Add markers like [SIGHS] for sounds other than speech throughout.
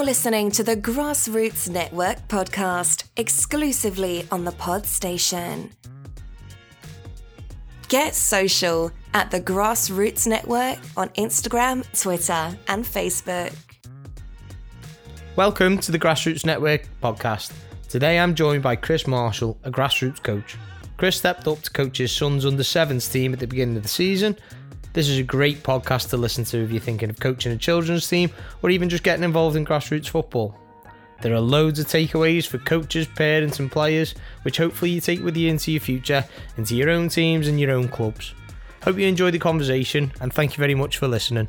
You're listening to the Grassroots Network podcast, exclusively on the Pod Station. Get social at the Grassroots Network on Instagram, Twitter, and Facebook. Welcome to the Grassroots Network podcast. Today I'm joined by Chris Marshall, a grassroots coach. Chris stepped up to coach his son's under sevens team at the beginning of the season. This is a great podcast to listen to if you're thinking of coaching a children's team or even just getting involved in grassroots football. There are loads of takeaways for coaches, parents, and players, which hopefully you take with you into your future, into your own teams and your own clubs. Hope you enjoyed the conversation and thank you very much for listening.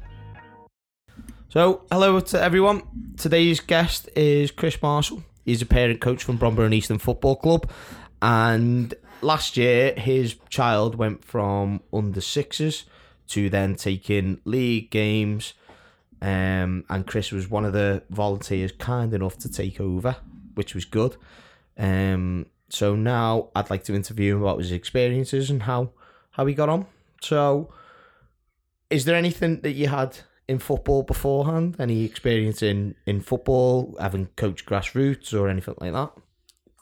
So, hello to everyone. Today's guest is Chris Marshall. He's a parent coach from Bromborough Eastham Football Club, and last year his child went from under sixes to then taking league games. Um, and Chris was one of the volunteers kind enough to take over, which was good. Um, so now I'd like to interview him about his experiences and how how he got on. So, is there anything that you had in football beforehand? Any experience in in football, having coached grassroots or anything like that?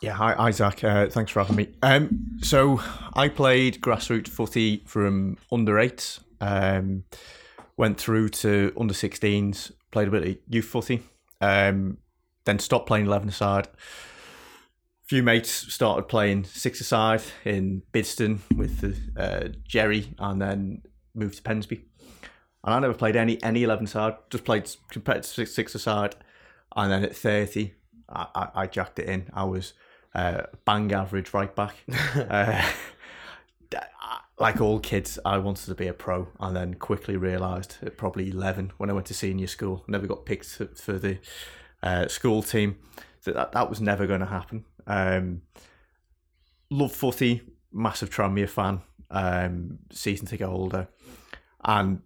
Yeah, hi Isaac. Uh, thanks for having me. Um, so I played grassroots footy from under eight. Um, went through to under 16s, played a bit of youth footy. Um, then stopped playing eleven side. A few mates started playing six aside in Bidston with uh, Jerry, and then moved to Pensby. And I never played any any eleven side. Just played competitive six, six aside, and then at thirty, I, I, I jacked it in. I was uh, bang average right back. [LAUGHS] uh, like all kids, I wanted to be a pro, and then quickly realised at probably eleven when I went to senior school, never got picked for the uh, school team, that, that that was never going to happen. Um, love footy, massive Tranmere fan, um, season ticket holder, and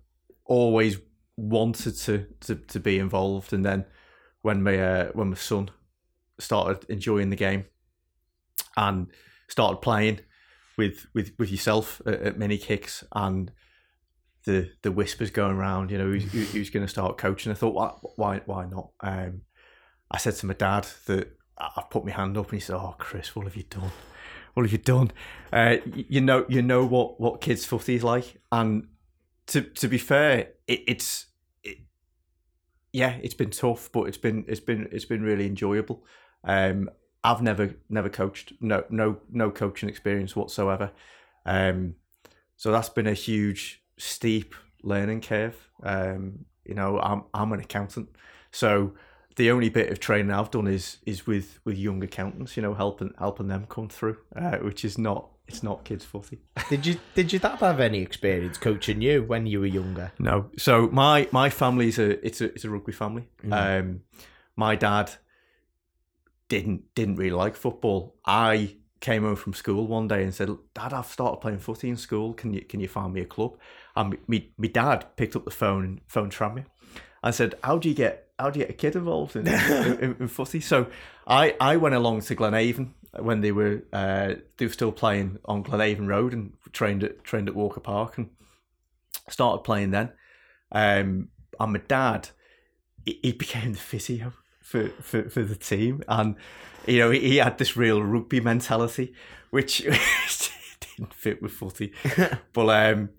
always wanted to, to to be involved. And then when my uh, when my son started enjoying the game, and started playing with with with yourself at, at mini kicks and the the whispers going around, you know, who's, who's going to start coaching. I thought, why why why not? Um, I said to my dad that I put my hand up, and he said, "Oh, Chris, what have you done? What have you done? Uh, you know, you know what what kids footy is like." And to to be fair, it, it's it, yeah, it's been tough, but it's been it's been it's been really enjoyable. Um, I've never never coached, no no no coaching experience whatsoever. Um, so that's been a huge steep learning curve. Um, you know, I'm I'm an accountant, so the only bit of training I've done is is with with young accountants. You know, helping helping them come through, uh, which is not it's not kids footy. [LAUGHS] did you did your dad have any experience coaching you when you were younger? No. So my my family's a it's a it's a rugby family. Mm. Um, my dad didn't didn't really like football. I came home from school one day and said, "Dad, I've started playing footy in school. Can you can you find me a club?" And me my dad picked up the phone and phone me. I said, "How do you get how do you get a kid involved in, in, [LAUGHS] in, in footy?" So I I went along to Glenavon when they were uh, they were still playing on Glenavon Road and trained at trained at Walker Park and started playing then. Um, and my dad, he, he became the physio for, for, for the team. And, you know, he, he had this real rugby mentality, which [LAUGHS] didn't fit with footy. [LAUGHS] but, um,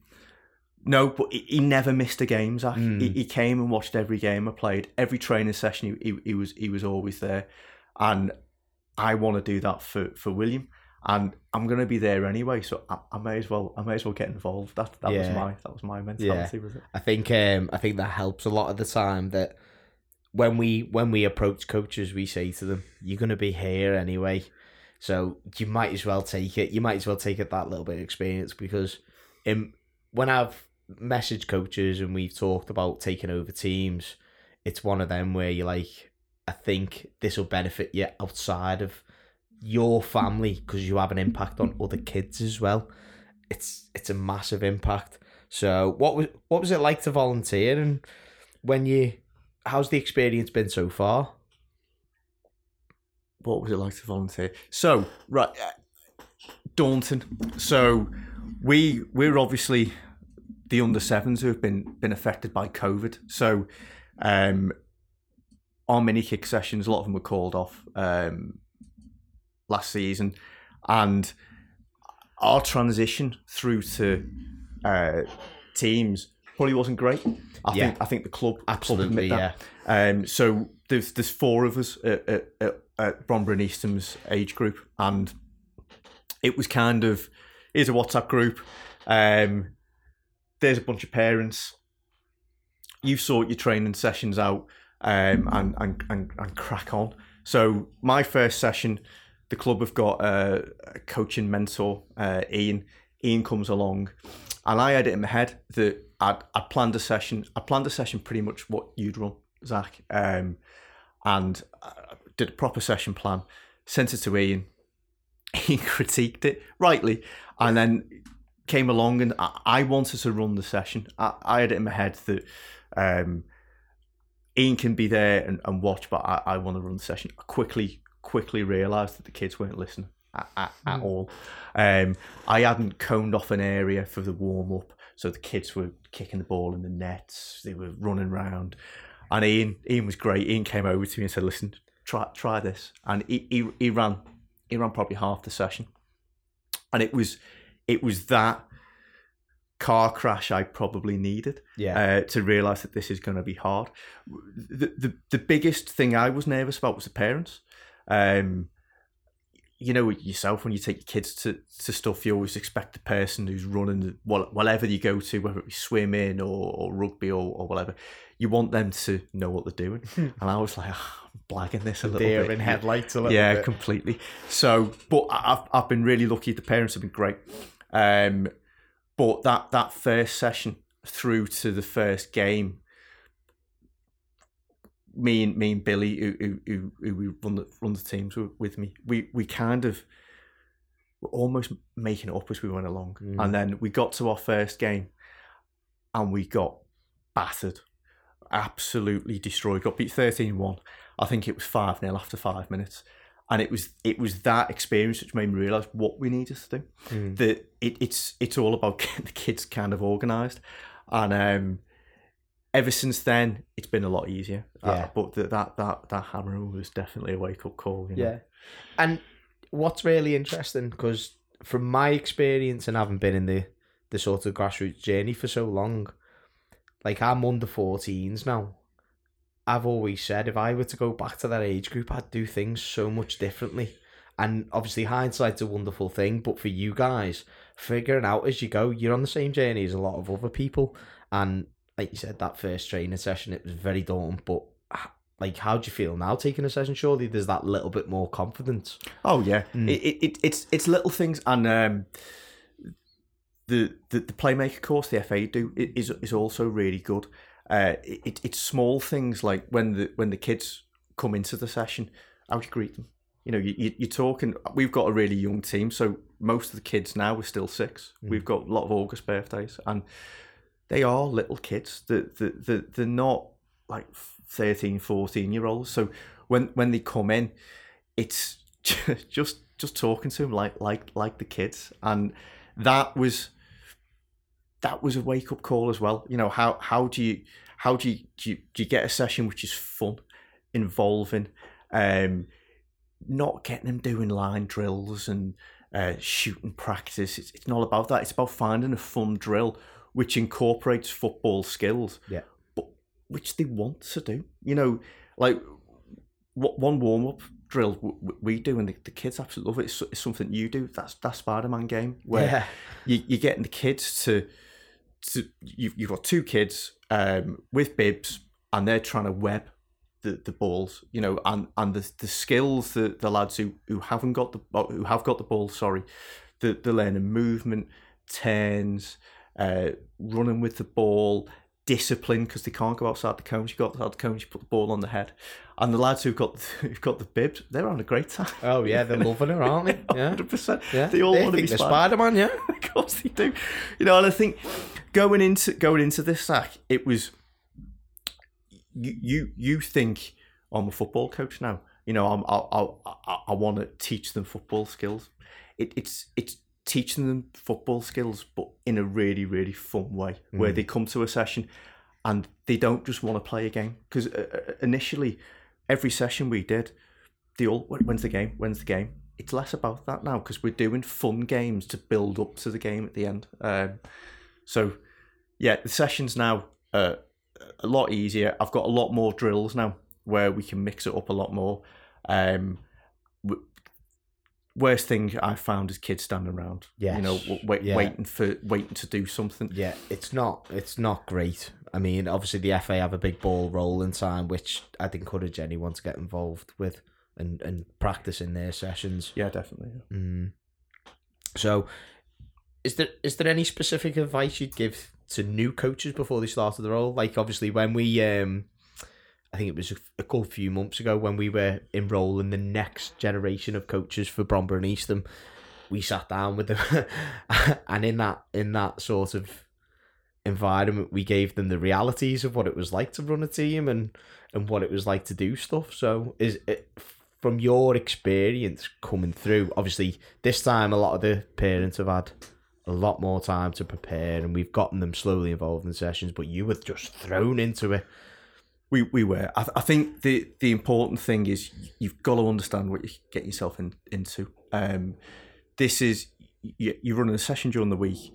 no, but he, he never missed a game, Zach. Mm. He, he, came and watched every game I played. Every training session, he, he, he was he was always there. And I want to do that for, for William and I'm gonna be there anyway, so I, I, may as well I may as well get involved. That that yeah. was my that was my mentality. Yeah. Was it? I think um I think that helps a lot of the time that when we when we approach coaches, we say to them, "You're going to be here anyway, so you might as well take it. You might as well take it that little bit of experience because, in when I've messaged coaches and we've talked about taking over teams, it's one of them where you're like, I think this will benefit you outside of your family because you have an impact on other kids as well. It's it's a massive impact. So what was what was it like to volunteer and when you how's the experience been so far? What was it like to volunteer? So right, uh, daunting. So we we're obviously the under sevens who have been been affected by COVID. So um, our mini kick sessions, a lot of them were called off um, last season, and our transition through to uh, teams probably wasn't great. I Yeah. think I think the club Absolutely, admit that. Um, so there's there's four of us at, at, at, at Bromborough and Eastham's age group, and it was kind of here's a WhatsApp group. Um, there's a bunch of parents. You sort your training sessions out um, and, and and and crack on. So my first session, the club have got a, a coaching mentor, uh, Ian. Ian comes along, and I had it in my head that I'd, I planned a session. I planned a session pretty much what you'd run, Zach, um, and I did a proper session plan. Sent it to Ian. [LAUGHS] He critiqued it rightly, and then came along and I, I wanted to run the session. I, I had it in my head that um, Ian can be there and, and watch, but I, I want to run the session. I quickly, quickly realised that the kids weren't listening at, at, at all. Um, I hadn't coned off an area for the warm up, so the kids were kicking the ball in the nets. They were running around, and Ian, Ian was great. Ian came over to me and said, "Listen, try try this," and he, he, he ran, he ran probably half the session, and it was, it was that car crash I probably needed Yeah. uh, to realise that this is going to be hard. The, the the biggest thing I was nervous about was the parents. Um, you know yourself when you take your kids to, to stuff, you always expect the person who's running whatever you go to, whether it be swimming or, or rugby or, or whatever, you want them to know what they're doing. and I was like, "Ah, I'm blagging this a little Deer bit. in headlights a little bit. yeah, bit. completely. So, but I've I've been really lucky. The parents have been great. Um, but that that first session through to the first game, me and me and Billy, who who who, who we run the run the teams with, with me, we we kind of were almost making it up as we went along, Mm. and then we got to our first game, and we got battered, absolutely destroyed. Got beat 13-1. I think it was five 0 after five minutes. And it was it was that experience which made me realise what we needed to do Mm. that it, it's it's all about [LAUGHS] getting the kids kind of organised, and um, ever since then it's been a lot easier. Uh, Yeah. but that that that that hammer was definitely a wake up call. You know? Yeah. And what's really interesting, because from my experience and having been in the, the sort of grassroots journey for so long, like I'm under 14s now. I've always said if I were to go back to that age group, I'd do things so much differently. And obviously, hindsight's a wonderful thing, but for you guys, figuring out as you go, you're on the same journey as a lot of other people. And like you said, that first training session, it was very daunting, but like, how do you feel now taking a session? Surely there's that little bit more confidence. Oh yeah, Mm. it, it, it it's it's little things, and um, the, the the playmaker course the FA do is is also really good. Uh, it, it's small things like when the when the kids come into the session, how do you greet them. You know, you, you, you're talking. We've got a really young team, so most of the kids now are still six. We've got a lot of August birthdays, and they are little kids. That that that they're not like 13, 14 year olds. So when when they come in, it's [LAUGHS] just just talking to them like like like the kids, and that was that was a wake up call as well. You know how how do you how do you do you, do you get a session which is fun, involving, um, not getting them doing line drills and uh, shooting practice. It's it's not about that. It's about finding a fun drill which incorporates football skills. Yeah. but which they want to do. You know, like what one warm up drill we do, and the, the kids absolutely love it. It's, it's something you do. That's that Spider Man game where Yeah. you, you're getting the kids to to you've, you've got two kids um, with bibs and they're trying to web the, the balls you know and and the, the skills that the lads who, who haven't got the oh, who have got the ball sorry the, the learning movement turns uh, running with the ball discipline because they can't go outside the cones you go outside the cones you put the ball on the head and the lads who've got [LAUGHS] who've got the bibs they're having a great time Oh yeah, they're [LAUGHS] loving her, aren't they? Yeah. 100% Yeah. they all want to be Spider Man, yeah. [LAUGHS] of course they do. You know, and I think going into going into this Zach, it was you you you think I'm a football coach now. You know, I'm I I I, I want to teach them football skills. It, it's it's teaching them football skills, but in a really really fun way, where they come to a session and they don't just want to play a game because uh, uh, initially every session we did, the all when's the game? When's the game? It's less about that now because we're doing fun games to build up to the game at the end. Um, so yeah, the sessions now are a lot easier. I've got a lot more drills now where we can mix it up a lot more. Um, worst thing I found is kids standing around. Yes. you know, wait, Yeah. waiting for waiting to do something. Yeah, it's not it's not great. I mean, obviously the FA have a big ball rolling time, which I'd encourage anyone to get involved with and and practice in their sessions. Yeah, definitely. yeah. Mm. So, is there is there any specific advice you'd give to new coaches before they started the role? Like, obviously, when we, um, I think it was a, good few months ago when we were enrolling the next generation of coaches for Bromborough and Eastham, we sat down with them, [LAUGHS] and in that in that sort of environment, we gave them the realities of what it was like to run a team and and what it was like to do stuff. So, is it from your experience coming through? Obviously, this time a lot of the parents have had a lot more time to prepare, and we've gotten them slowly involved in sessions. But you were just thrown into it. We we were. I, I think the the important thing is you've got to understand what you get yourself in, into. Um, this is you, you're running a session during the week.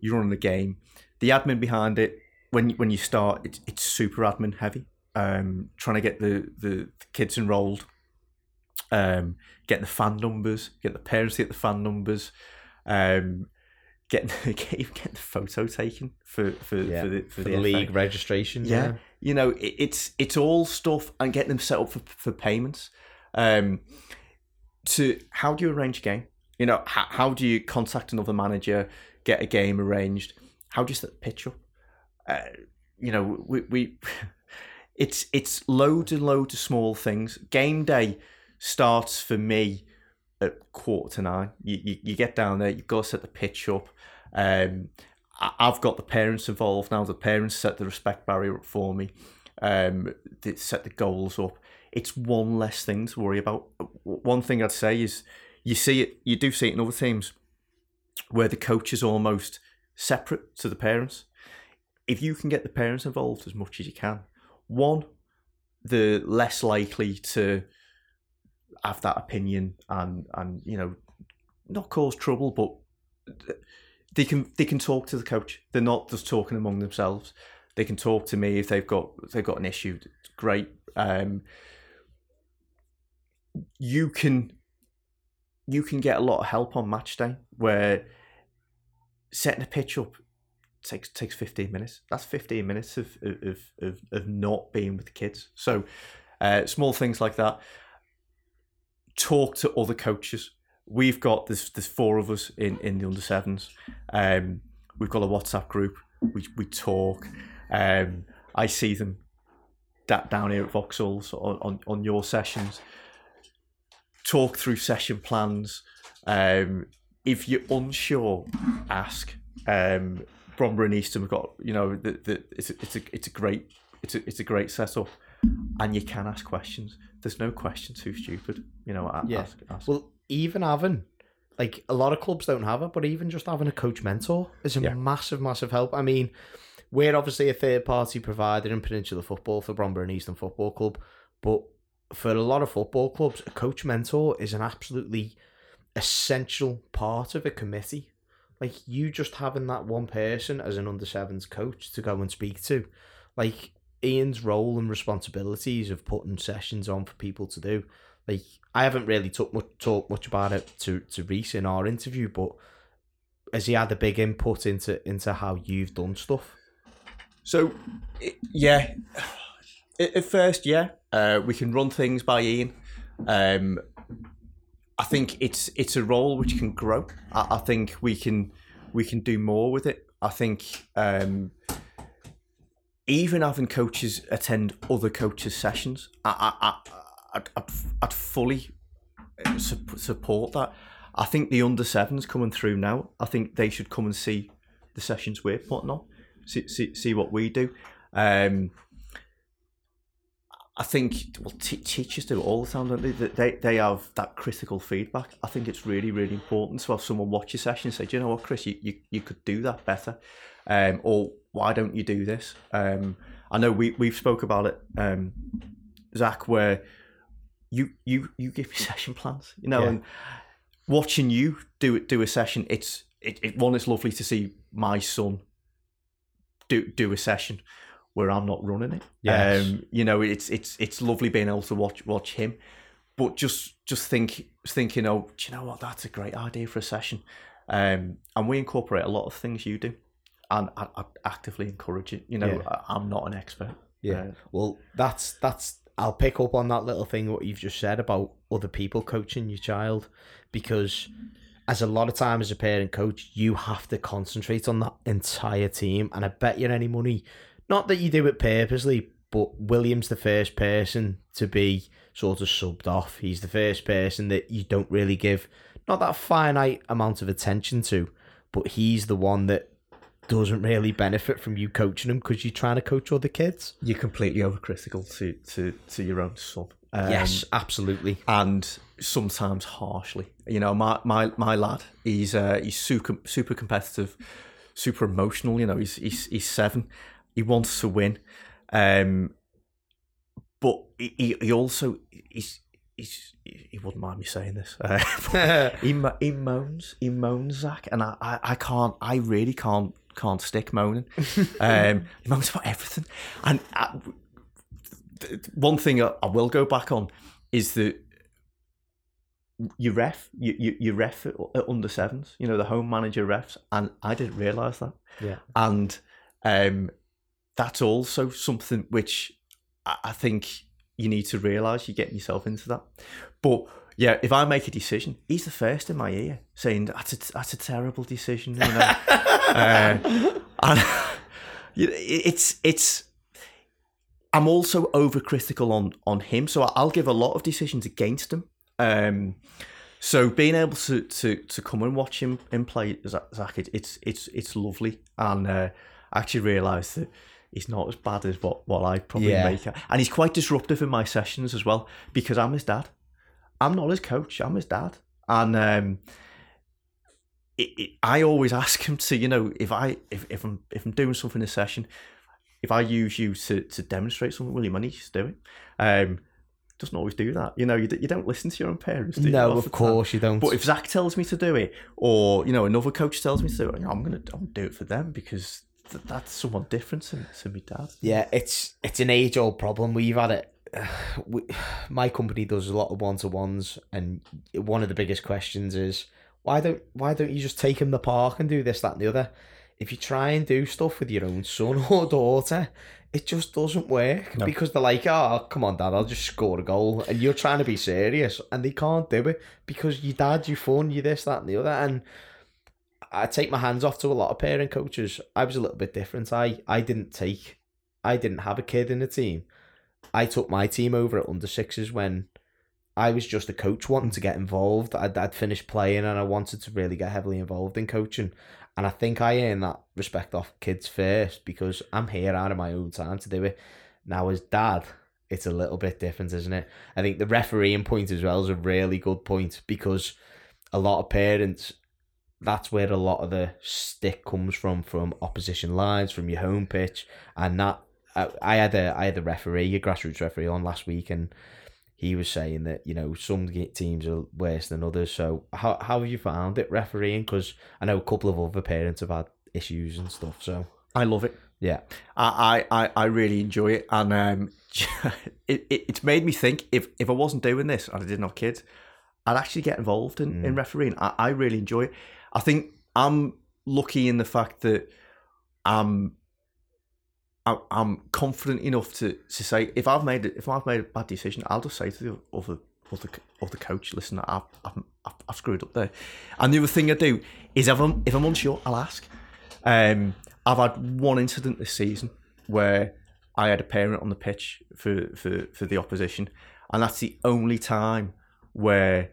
You're running a game. The admin behind it when when you start, it's it's super admin heavy. Um, trying to get the, the, the kids enrolled, um, getting the FAN numbers, get the parents to get the FAN numbers, um, getting [LAUGHS] getting the photo taken for for, Yeah, for the For, for, the, league registration, yeah, you know it, it's it's all stuff and getting them set up for, for payments. Um to how do you arrange a game? You know how, how do you contact another manager get a game arranged? How do you set the pitch up? Uh, you know we, we [LAUGHS] it's it's loads and loads of small things. Game day starts for me at quarter to nine you, you, you get down there you've got to set the pitch up um I- I've got the parents involved now. The parents set the respect barrier up for me. Um, they set the goals up. It's one less thing to worry about. One thing I'd say is you see it, you do see it in other teams where the coach is almost separate to the parents. If you can get the parents involved as much as you can, one, the less likely to have that opinion and and you know not cause trouble, but they can they can talk to the coach. They're not just talking among themselves. They can talk to me if they've got if they've got an issue. Great. Um, you can you can get a lot of help on match day where setting a pitch up takes takes 15 minutes that's 15 minutes of of, of, of not being with the kids so uh, small things like that talk to other coaches. We've got there's there's four of us in in the under sevens. Um we've got a whatsapp group. We we talk. Um i see them da- down here at vauxhalls on, on on your sessions. Talk through session plans. Um if you're unsure ask. Um Bromborough and Eastham have got you know the, the it's a, it's a it's a great it's a, it's a great setup. And you can ask questions there's no question too stupid you know a- Yeah. ask, ask. Well, even having like a lot of clubs don't have it, but even just having a coach mentor is a Yeah. massive, massive help. I mean, we're obviously a third party provider in Peninsula Football for Bromborough and Eastham Football Club, but for a lot of football clubs, a coach mentor is an absolutely essential part of a committee. Like you just having that one person as an under sevens coach to go and speak to, like Ian's role and responsibilities of putting sessions on for people to do. Like I haven't really talked much talked much about it to to Reese in our interview, but has he had a big input into into how you've done stuff? So, yeah, at first, yeah, uh, we can run things by Ian. Um, I think it's it's a role which can grow. I, I think we can we can do more with it. I think um, even having coaches attend other coaches' sessions, I, I, I, I'd fully uh, sup- support that. I think the under sevens coming through now. I think they should come and see the sessions we're putting on see, see, see what we do. Um, I think well, t- teachers do it all the time, don't they? They they have that critical feedback. I think it's really really important to have someone watch your session and say, "Do you know what, Chris? You, you, you could do that better," um, or "Why don't you do this?" Um, I know we we've spoke about it um, Zach, where you you you give me [LAUGHS] session plans, you know, Yeah. and watching you do it do a session, it's it, it one. It's lovely to see my son do do a session where I'm not running it. Yes. Um, you know, it's it's it's lovely being able to watch watch him, but just just think thinking, oh, do you know what? That's a great idea for a session. Um, and we incorporate a lot of things you do, and I, I actively encourage it. You know, Yeah. I, I'm not an expert. Yeah. Uh, Well, that's that's. I'll pick up on that little thing what you've just said about other people coaching your child, because as a lot of time as a parent coach, you have to concentrate on that entire team. And I bet you any money, not that you do it purposely, but William's the first person to be sort of subbed off. He's the first person that you don't really give not that finite amount of attention to, but he's the one that doesn't really benefit from you coaching him because you're trying to coach other kids. you're completely overcritical to to to your own son. Um, yes, absolutely. and sometimes harshly. You know, my my my lad, he's uh, he's super super competitive, super emotional. You know, he's he's he's seven. He wants to win, um, but he he he also he's. He's, he wouldn't mind me saying this. Uh, [LAUGHS] [LAUGHS] he, he moans, he moans, Zach, and I, I, I can't, I really can't, can't stick moaning. [LAUGHS] Um, he moans about everything, and I, th- one thing I, I will go back on is that you ref, you, you, you ref at, at under sevens, you know, the home manager refs, and I didn't realise that. Yeah. And um, that's also something which I, I think you need to realise you're getting yourself into that. But yeah, if I make a decision, he's the first in my ear saying that's a, that's a terrible decision. You know? [LAUGHS] uh, and [LAUGHS] you know, it- it's it's. I'm also overcritical on on him, so I'll give a lot of decisions against him. Um, so being able to to to come and watch him him play Zach, Zach, it, it's it's it's lovely, and uh, I actually realised that he's not as bad as what what I probably Yeah. make, and he's quite disruptive in my sessions as well because I'm his dad. I'm not his coach. I'm his dad, and um, it, it, I always [LAUGHS] ask him to, you know, if I if, if I'm if I'm doing something in a session, if I use you to to demonstrate something, need you to do it. Um, doesn't always do that, you know. You, you don't listen to your own parents. Do you, No, of course you don't. But if Zach tells me to do it, or you know, another coach tells me to do it, I'm gonna I'm gonna do it for them because th- that's someone different to, to me dad. yeah, it's it's an age old problem. We've had it. [SIGHS] We, [SIGHS] my company does a lot of one to ones, and one of the biggest questions is why don't why don't you just take him to the park and do this, that, and the other? If you try and do stuff with your own son [LAUGHS] or daughter, it just doesn't work No. because they're like, "Oh, come on, dad, I'll just score a goal," and you're trying to be serious, and they can't do it because you dad, you phone, you this, that, and the other, and I take my hands off to a lot of parent coaches. I was a little bit different. I I didn't take, I didn't have a kid in the team. I took my team over at under sixes when I was just a coach wanting to get involved. I'd, I'd finished playing and I wanted to really get heavily involved in coaching. And I think I earned that respect off kids first because I'm here out of my own time to do it. Now as dad, it's a little bit different, isn't it? I think the refereeing point as well is a really good point because a lot of parents that's where a lot of the stick comes from from opposition lines from your home pitch and that I, I had a I had a referee a grassroots referee on last week and he was saying that you know some teams are worse than others so how, how have you found it refereeing because I know a couple of other parents have had issues and stuff so I love it. yeah I, I, I- really enjoy it, and um, [LAUGHS] it, it it's made me think if if I wasn't doing this and I didn't have kids, I'd actually get involved in, in refereeing. I, I really enjoy it. I think I'm lucky in the fact that I'm I'm, confident enough to, to say if I've made if I've made a bad decision, I'll just say to the other other other coach, listen, I've I've, I've, screwed up there. And the other thing I do is if I'm if I'm unsure, I'll ask. Um, I've had one incident this season where I had a parent on the pitch for, for, for the opposition, and that's the only time where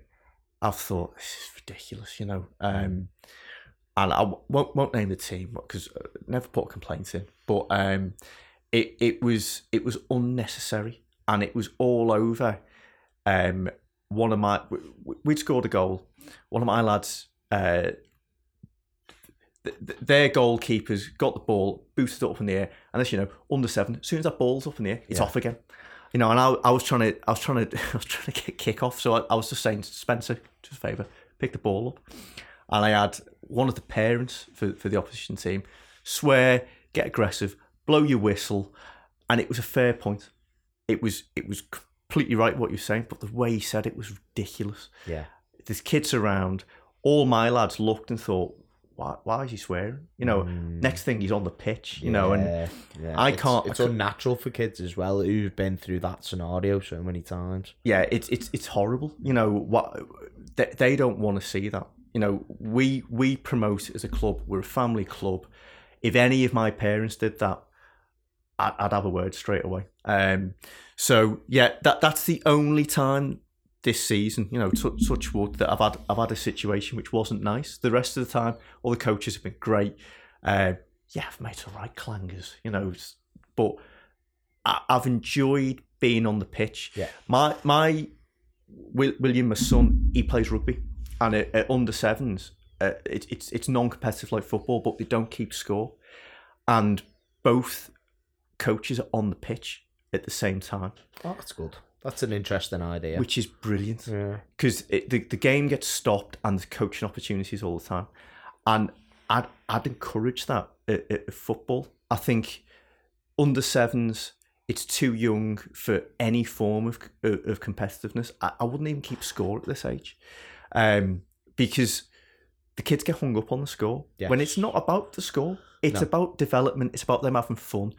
I've thought this is ridiculous, you know. Um, and I won't, won't name the team because never put complaints in, but um, it it was it was unnecessary and it was all over. Um, one of my we- we'd scored a goal. One of my lads uh, th- th- their goalkeepers got the ball, boosted it up in the air, and as you know, under seven, as soon as that ball's up in the air, it's Yeah. off again. you know, and I, I was trying to, I was trying to, [LAUGHS] I was trying to get kick off. So I, I was just saying, Spencer, just a favour, pick the ball up, and I had one of the parents for for the opposition team swear, get aggressive, blow your whistle, and it was a fair point. It was, it was completely right what you're saying, but the way he said it was ridiculous. Yeah. There's kids around. All my lads looked and thought, why, why is he swearing? You know, next thing he's on the pitch, you know, and Mm. yeah. I can't- I It's can't- unnatural for kids as well who've been through that scenario so many times. yeah, it's it's it's horrible. You know what? They, they don't want to see that. You know, we we promote as a club. We're a family club. If any of my parents did that, I'd, I'd have a word straight away. Um, so yeah, that that's the only time this season, you know, touch, touch wood, that I've had I've had a situation which wasn't nice. The rest of the time, all the coaches have been great. Uh, yeah, I've made some right clangers, you know, but I, I've enjoyed being on the pitch. Yeah. My my William, my son, he plays rugby, and at, at under sevens, uh, it, it's it's non-competitive like football, but they don't keep score, and both coaches are on the pitch at the same time, Oh, that's good. That's an interesting idea. which is brilliant yeah. because the, the game gets stopped and there's coaching opportunities all the time. And I'd, I'd encourage that at, at football. I think under sevens, it's too young for any form of, of, of competitiveness. I, I wouldn't even keep score at this age um, because the kids get hung up on the score when it's not about the score. It's No. about development. It's about them having fun.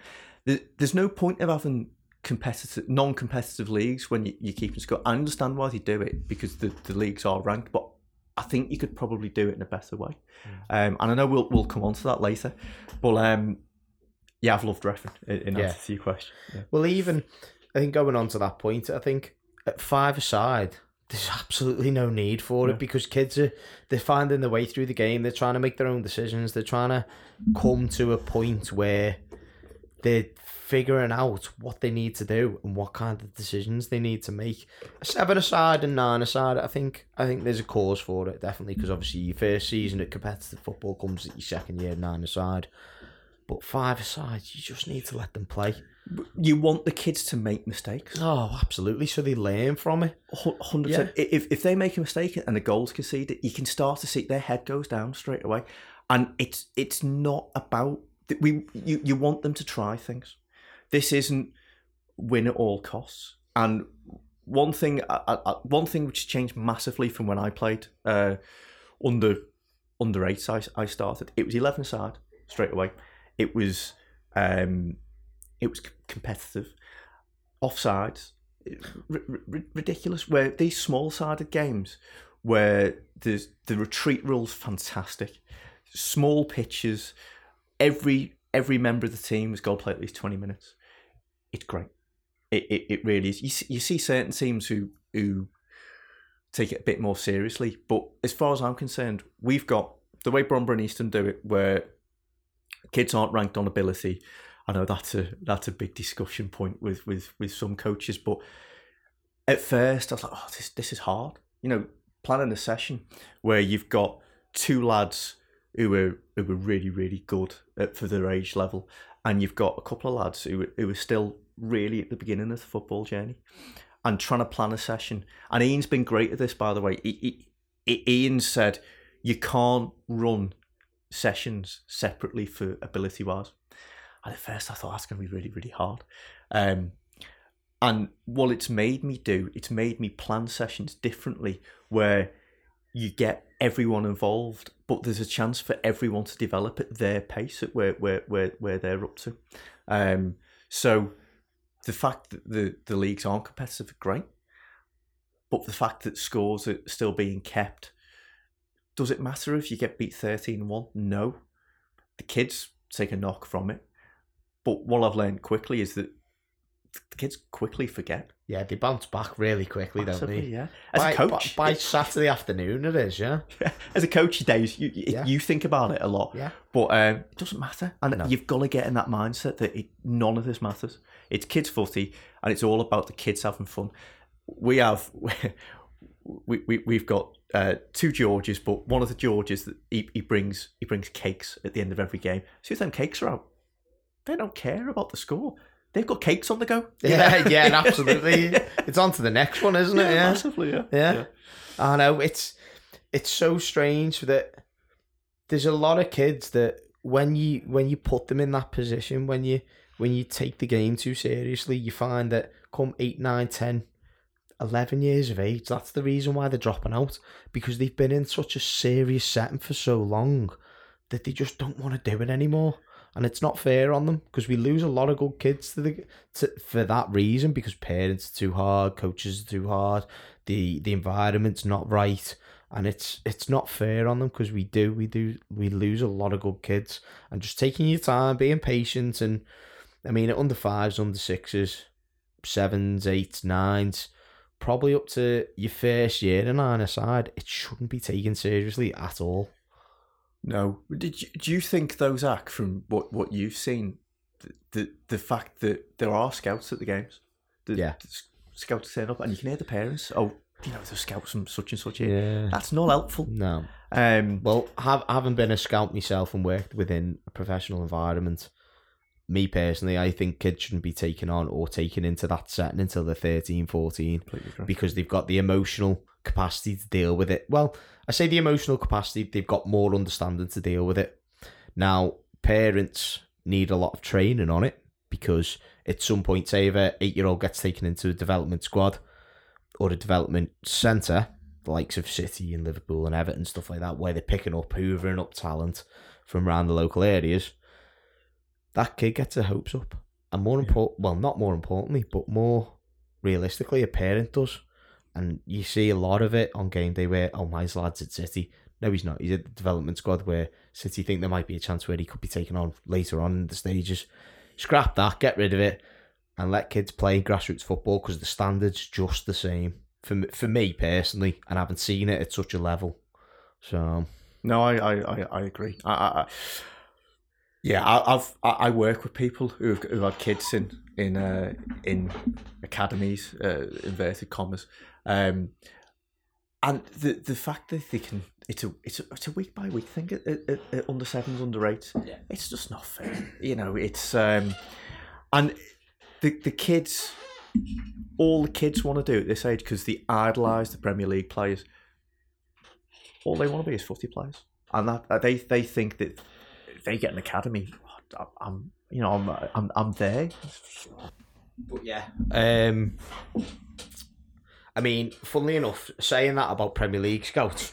There's no point of having competitive, non-competitive leagues when you, you're keeping score. I understand why they do it because the, the leagues are ranked, but I think you could probably do it in a better way. Um, and I know we'll we'll come on to that later, but um, yeah, I've loved refing in, in Yeah. answer to your question. Yeah. Well, even I think going on to that point, I think at five aside, there's absolutely no need for Yeah. it because kids are they're finding their way through the game. They're trying to make their own decisions. They're trying to come to a point where they're figuring out what they need to do and what kind of decisions they need to make. A seven aside and nine aside, I think I think there's a cause for it definitely because obviously your first season at competitive football comes at your second year nine aside. But five sides, you just need to let them play. You want the kids to make mistakes. Oh, absolutely. So they learn from it. Hundred percent. If if they make a mistake and the goal's conceded, you can start to see their head goes down straight away, and it's it's not about we you you want them to try things. This isn't win at all costs. And one thing, I, I, one thing which has changed massively from when I played uh, under under eights, I, I started. It was eleven side straight away. It was um, it was competitive. Offsides, r- r- ridiculous. Where these small sided games, where there's the retreat rules fantastic, small pitches, every every member of the team has got to play at least twenty minutes. It's great. It it, it really is. You see, you see certain teams who who take it a bit more seriously, but as far as I'm concerned, we've got the way Bromborough and Eastham do it, where kids aren't ranked on ability. I know that's a that's a big discussion point with with with some coaches, but at first I was like, oh, this this is hard. You know, planning a session where you've got two lads who are who were really really good at, for their age level, and you've got a couple of lads who who are still really at the beginning of the football journey, and trying to plan a session. And Ian's been great at this, by the way. He, he, Ian said you can't run sessions separately for ability wise. And at first I thought that's going to be really, really hard. Um, and what it's made me do, it's made me plan sessions differently where you get everyone involved, but there's a chance for everyone to develop at their pace at where where where, where they're up to. Um, so the fact that the, the leagues aren't competitive, great. But the fact that scores are still being kept, does it matter if you get beat 13 1? No. The kids take a knock from it. But what I've learned quickly is that the kids quickly forget. Yeah, they bounce back really quickly, don't they? yeah. As by, a coach, by, by Saturday afternoon, it is. Yeah, [LAUGHS] as a coach, days you you, Yeah. you think about it a lot. yeah. But um, it doesn't matter, and No. you've got to get in that mindset that it, none of this matters. It's kids' footy, and it's all about the kids having fun. We have [LAUGHS] we, we we've got uh, two Georges, but one of the Georges that he, he brings he brings cakes at the end of every game. See if them cakes are out. They don't care about the score. they've got cakes on the go. Yeah, [LAUGHS] yeah, absolutely. it's on to the next one, isn't it? Yeah, massively. Yeah, yeah. I know it's it's so strange that there's a lot of kids that when you when you put them in that position, when you when you take the game too seriously, you find that come 8, 9, 10, 11 years of age, that's the reason why they're dropping out because they've been in such a serious setting for so long that they just don't want to do it anymore. And it's not fair on them because we lose a lot of good kids to the to, for that reason because parents are too hard, coaches are too hard, the the environment's not right, and it's it's not fair on them because we do we do we lose a lot of good kids and just taking your time, being patient, and I mean under fives, under sixes, sevens, eights, nines, probably up to your first year in nine aside, it shouldn't be taken seriously at all. No. Did you, do you think those act from what, what you've seen, the, the the fact that there are scouts at the games? The, Yeah. the scouts turn up and you can hear the parents. Oh, you know, the scouts from such and such here. Yeah. That's not helpful. No. Um, Well, I have, having been a scout myself and worked within a professional environment, me personally, I think kids shouldn't be taken on or taken into that setting until they're 13, 14 because they've got the emotional capacity to deal with it. Well, I say the emotional capacity, they've got more understanding to deal with it. Now, parents need a lot of training on it because at some point, say if a eight year old gets taken into a development squad or a development centre, the likes of City and Liverpool and Everton, stuff like that, where they're picking up, hoovering up talent from around the local areas, that kid gets their hopes up. And more important, well, not more importantly, but more realistically, a parent does. And you see a lot of it on game day where, oh, my lad's at City. No, he's not. He's at the development squad where City think there might be a chance where he could be taken on later on in the stages. Scrap that, get rid of it, and let kids play grassroots football because the standard's just the same. For me, for me personally, and I haven't seen it at such a level. So, No, I, I, I, I agree. I, I, I, yeah, I, I've I work with people who've, had kids in in uh, in academies, uh, inverted commas, um, and the the fact that they can it's a it's a, it's a week by week thing at, at, at under sevens, under eights. Yeah. It's just not fair. You know, it's um, and the the kids, all the kids want to do at this age because they idolise the Premier League players all they want to be is footy players, and that they they think that they get an academy. I'm- I'm you know I'm I'm I'm there. But yeah. Um, I mean, funnily enough, saying that about Premier League scouts,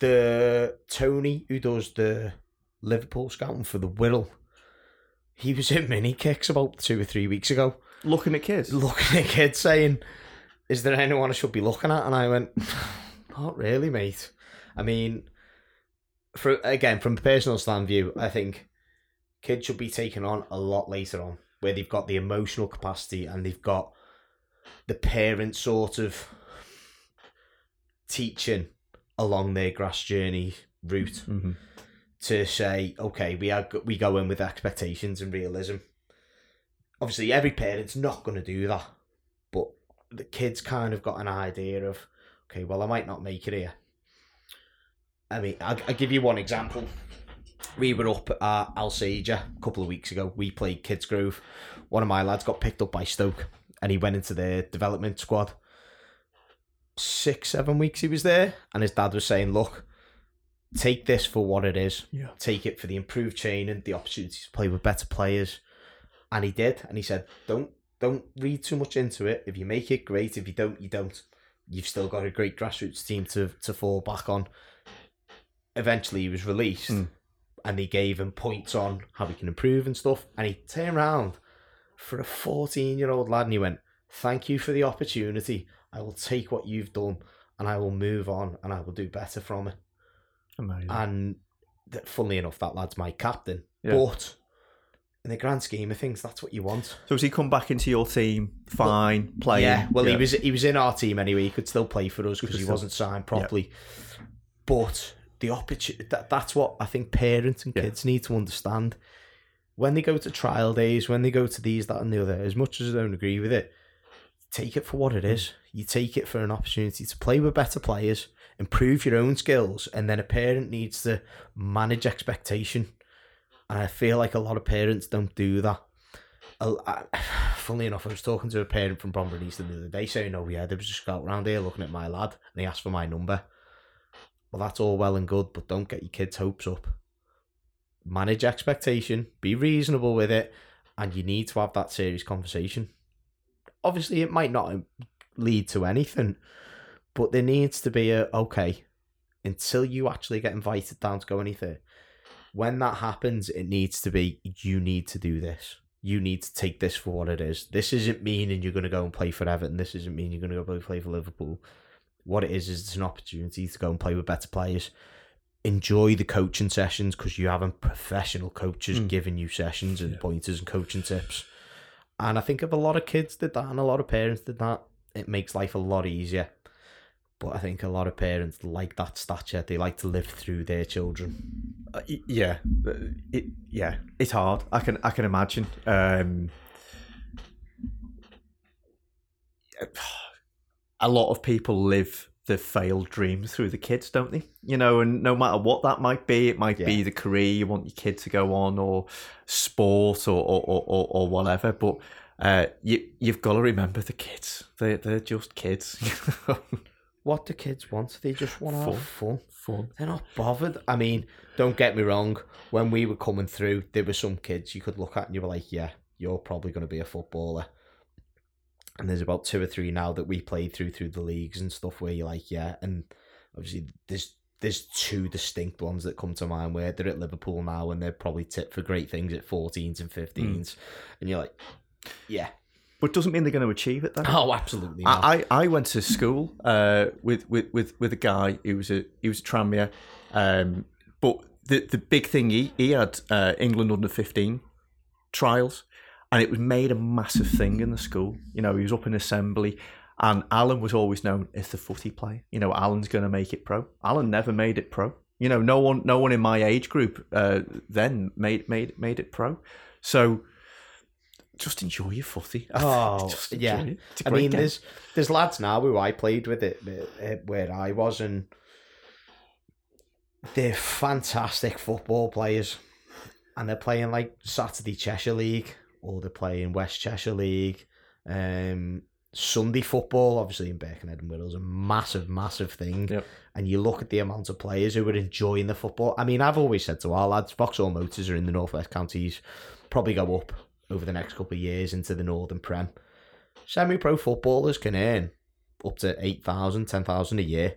the Tony who does the Liverpool scouting for the Wirral, he was in mini kicks about two or three weeks ago, Looking at kids, looking at kids saying, "Is there anyone I should be looking at?" And I went, "Not really, mate. I mean, for again from a personal stand view, I think kids should be taken on a lot later on, where they've got the emotional capacity and they've got the parent sort of teaching along their grass journey route Mhm. to say, okay, we are we go in with expectations and realism. Obviously, every parent's not going to do that, but the kids kind of got an idea of, okay, well, I might not make it here. I mean, I'll, I'll give you one example. We were up at Alsager a couple of weeks ago. We played Kidsgrove. One of my lads got picked up by Stoke, and he went into their development squad. Six, seven weeks he was there, and his dad was saying, "Look, take this for what it is. Yeah. Take it for the improved training, and the opportunity to play with better players. And he did. And he said, Don't don't read too much into it. If you make it great, if you don't, you don't. You've still got a great grassroots team to, to fall back on. Eventually he was released Mm. and they gave him points on how he can improve and stuff. And he turned around for a 14 year old lad and he went, Thank you for the opportunity. I will take what you've done and I will move on and I will do better from it. Amazing. And th- funnily enough, that lad's my captain. Yeah. But in the grand scheme of things, that's what you want. so has he come back into your team? Fine, playing. Yeah, well, he was he was in our team anyway. He could still play for us because he still- wasn't signed properly. But the opportunity that, that's what I think parents and Yeah. kids need to understand. When they go to trial days, when they go to these, that, and the other, as much as I don't agree with it, take it for what it is. You take it for an opportunity to play with better players, improve your own skills, and then a parent needs to manage expectation. And I feel like a lot of parents don't do that. I- [SIGHS] funnily enough, I was talking to a parent from Bromley Eastern the other day saying, oh yeah, there was a scout around here looking at my lad and he asked for my number. Well, that's all well and good, but don't get your kids' hopes up. Manage expectation, be reasonable with it, and you need to have that serious conversation. Obviously, it might not um, lead to anything, but there needs to be a okay until you actually get invited down to go anything. When that happens, it needs to be you need to do this. You need to take this for what it is. This isn't meaning you're going to go and play for Everton. This isn't meaning you're going to go play for Liverpool. What it is is it's an opportunity to go and play with better players. Enjoy the coaching sessions because you have professional coaches Mm. giving you sessions and Yeah. pointers and coaching tips. And I think if a lot of kids did that and a lot of parents did that, it makes life a lot easier. But I think a lot of parents like that stature. They like to live through their children. Uh, yeah, uh, it yeah, it's hard. I can I can imagine. Um, [SIGHS] a lot of people live the failed dream through the kids, don't they? You know, and no matter what that might be, it might be the career you want your kid to go on, or sport, or or, or, or, whatever. But uh, you you've got to remember the kids. They they're just kids. [LAUGHS] What do kids want? They just want to have fun. Fun. They're not bothered. I mean, don't get me wrong. When we were coming through, there were some kids you could look at and you were like, yeah, you're probably going to be a footballer. And there's about two or three now that we played through through the leagues and stuff where you're like, yeah. And obviously, there's there's two distinct ones that come to mind where they're at Liverpool now and they're probably tipped for great things at 14s and 15s. And you're like, yeah. But doesn't mean they're going to achieve it. Then. Oh, absolutely. Not. I, I I went to school uh, with, with, with, with a guy who was a he was a um, but the the big thing he he had uh, England under fifteen trials, and it was made a massive thing in the school. You know, he was up in assembly, and Alan was always known as the footy player. You know, Alan's going to make it pro. Alan never made it pro. You know, no one no one in my age group uh, then made made made it pro. So. Just enjoy your footy. [LAUGHS] Oh, yeah. it. I mean, game. there's there's lads now who I played with it uh, where I was, and they're fantastic football players, and they're playing like Saturday Cheshire League or they play in West Cheshire League. Um, Sunday football, obviously in Birkenhead and Wirral, is a massive, massive thing. Yep. And you look at the amount of players who are enjoying the football. I mean, I've always said to our lads, Vauxhall Motors are in the Northwest Counties, probably go up over the next couple of years into the Northern Prem. Semi pro footballers can earn up to 8,000, 10,000 a year.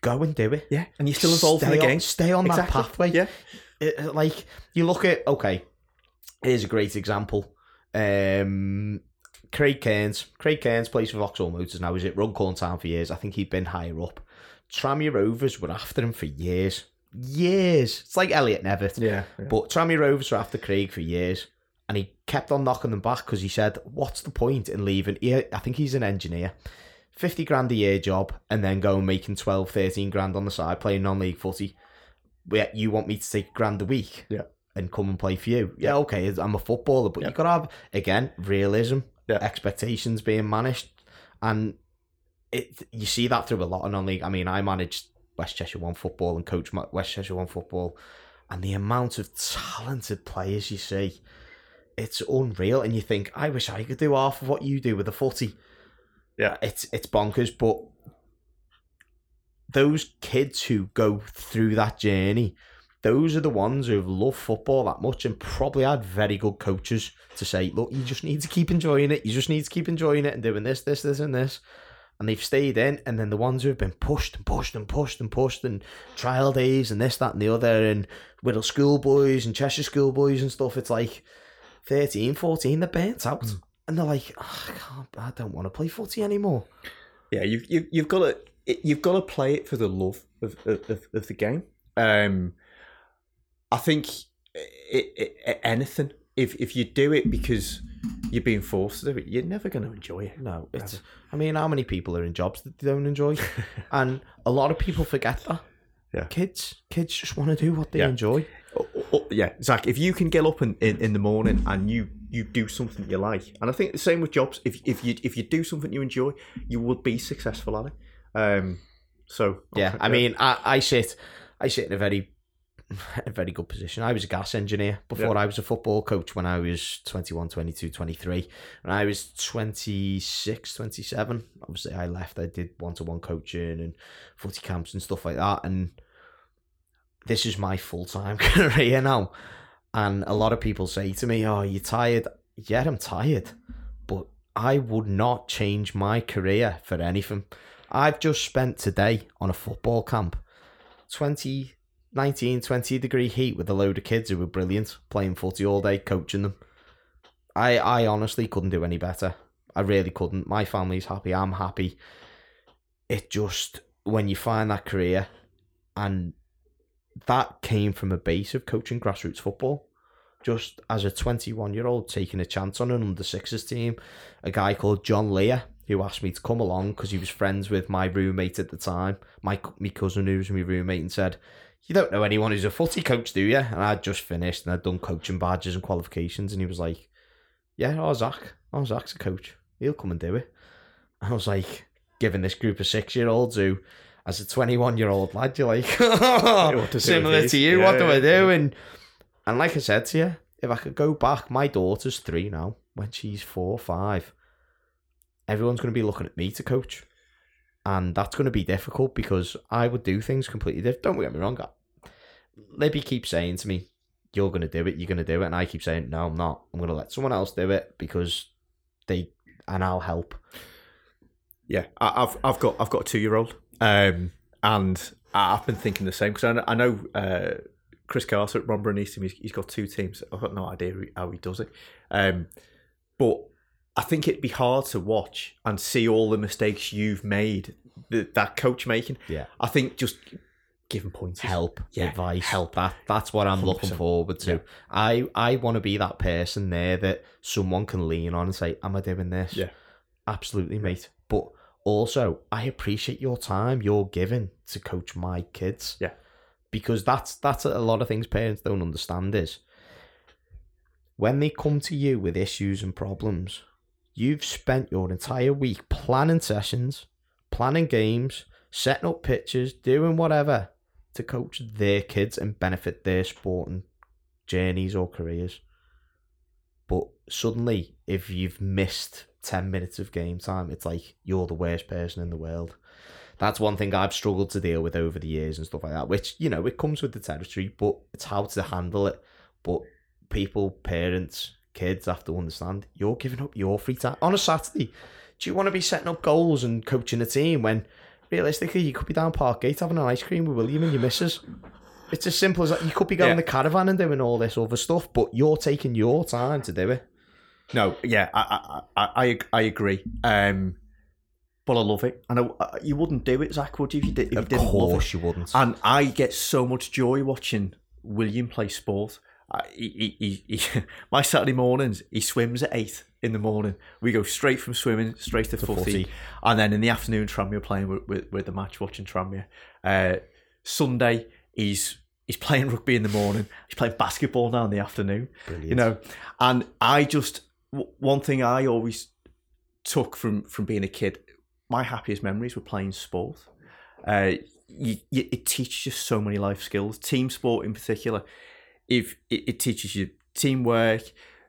Go and do it. Yeah, and you're still involved in the on- game. Stay on Exactly. that pathway. Yeah, It- it- like you look at okay, here's a great example. Um, Craig Cairns. Craig Cairns plays for Vauxhall Motors now. He's at Runcorn Town for years. I think he'd been higher up. Trammy Rovers were after him for years. Years. It's like Elliott Nevitt. yeah, But Trammy Rovers were after Craig for years. And he kept on knocking them back because he said, What's the point in leaving? He, I think he's an engineer. 50 grand a year job and then go making 12, 13 grand on the side playing non league footy. Where you want me to take a grand a week Yeah. And come and play for you. Yeah, okay, I'm a footballer, but Yeah. you've got to have, again, realism, Yeah. expectations being managed. And it you see that through a lot of non league. I mean, I managed West Cheshire One football and coach West Cheshire One football, and the amount of talented players you see, it's unreal. And you think, I wish I could do half of what you do with a footy. Yeah. it's it's bonkers, but those kids who go through that journey, those are the ones who've loved football that much and probably had very good coaches to say, look, you just need to keep enjoying it. You just need to keep enjoying it and doing this, this, this, and this. And they've stayed in. And then the ones who have been pushed and pushed and pushed and pushed and trial days and this, that, and the other, and Wirral schoolboys and Cheshire schoolboys and stuff, it's like 13, 14, they're burnt out. And they're like, "Oh, I, can't, I don't want to play footy anymore. yeah. You you you've got to you've got to play it for the love of of, of, of the game. Um, I think it, it, anything if if you do it because you're being forced to do it, you're never going to enjoy it. No, it's. I mean, how many people are in jobs that they don't enjoy? [LAUGHS] and a lot of people forget that. Yeah. Kids, kids just want to do what they Yeah. enjoy. Oh, oh, oh, yeah, Zach. If you can get up in, in, in the morning and you you do something you like, and I think the same with jobs. If if you if you do something you enjoy, you will be successful at it. Um, so Yeah, I mean, I, I sit, I sit in a very [LAUGHS] a very good position. I was a gas engineer before I was a football coach when I was 21, 22, 23. When I was 26, 27, obviously I left. I did one to one coaching and footy camps and stuff like that. And this is my full time [LAUGHS] career now. And a lot of people say to me, Oh, you're tired? Yeah, I'm tired. But I would not change my career for anything. I've just spent today on a football camp. 20, 19, 20 degree heat with a load of kids who were brilliant, playing footy all day, coaching them. I, I honestly couldn't do any better. I really couldn't. My family's happy. I'm happy. It just, when you find that career, and that came from a base of coaching grassroots football. Just as a 21 year old taking a chance on an under sixes team, a guy called John Lear who asked me to come along because he was friends with my roommate at the time, my my cousin who was my roommate, and said, "You don't know anyone who's a footy coach, do you?" And I'd just finished and I'd done coaching badges and qualifications, and he was like, "Yeah, oh Zach, oh Zach's a coach. He'll come and do it." I was like, giving this group of six year olds who, as a twenty one year old lad, you're like, [LAUGHS] similar to you. Yeah, what do yeah, I do? And and like I said to you, if I could go back, my daughter's three now. When she's four, or five, everyone's going to be looking at me to coach, and that's going to be difficult because I would do things completely different. Don't get me wrong. Libby keeps saying to me, "You're going to do it. You're going to do it," and I keep saying, "No, I'm not. I'm going to let someone else do it because they and I'll help." Yeah, I've I've got I've got a two year old, um, and I've been thinking the same because I know, I know uh, Chris Carter at and Eastham. He's, he's got two teams. I've got no idea how he does it, um, but I think it'd be hard to watch and see all the mistakes you've made that, that coach making. Yeah. I think just give him points. help, Yeah, advice, help. That that's what I'm looking 100%. forward to. Yeah. I I want to be that person there that someone can lean on and say, "Am I doing this?" Yeah. absolutely, mate. But also, I appreciate your time you're giving to coach my kids. Yeah. because that's that's a lot of things parents don't understand is when they come to you with issues and problems, you've spent your entire week planning sessions, planning games, setting up pitches, doing whatever to coach their kids and benefit their sporting journeys or careers. But suddenly, if you've missed 10 minutes of game time, it's like you're the worst person in the world. That's one thing I've struggled to deal with over the years and stuff like that, which, you know, it comes with the territory, but it's how to handle it. But people, parents, kids have to understand you're giving up your free time on a Saturday. Do you want to be setting up goals and coaching a team when realistically you could be down Parkgate having an ice cream with William and your missus? It's as simple as that. You could be going Yeah. the caravan and doing all this other stuff, but you're taking your time to do it. No, yeah, I I I, I, agree. Um, but I love it, and I, you wouldn't do it, Zach, would you? If you, did, if you Of didn't love it? course you wouldn't. And I get so much joy watching William play sport. I, he, he, he, he, [LAUGHS] my Saturday mornings, he swims at eight in the morning. We go straight from swimming straight to, footy. footy. and then in the afternoon, Tranmere playing with, with, with the match, watching Tranmere. Uh, Sunday, he's he's playing rugby in the morning. He's playing basketball now in the afternoon. Brilliant. You know, and I just w- one thing I always took from from being a kid, my happiest memories were playing sport. Uh, you, you, it teaches you so many life skills. Team sport in particular, if it, it teaches you teamwork,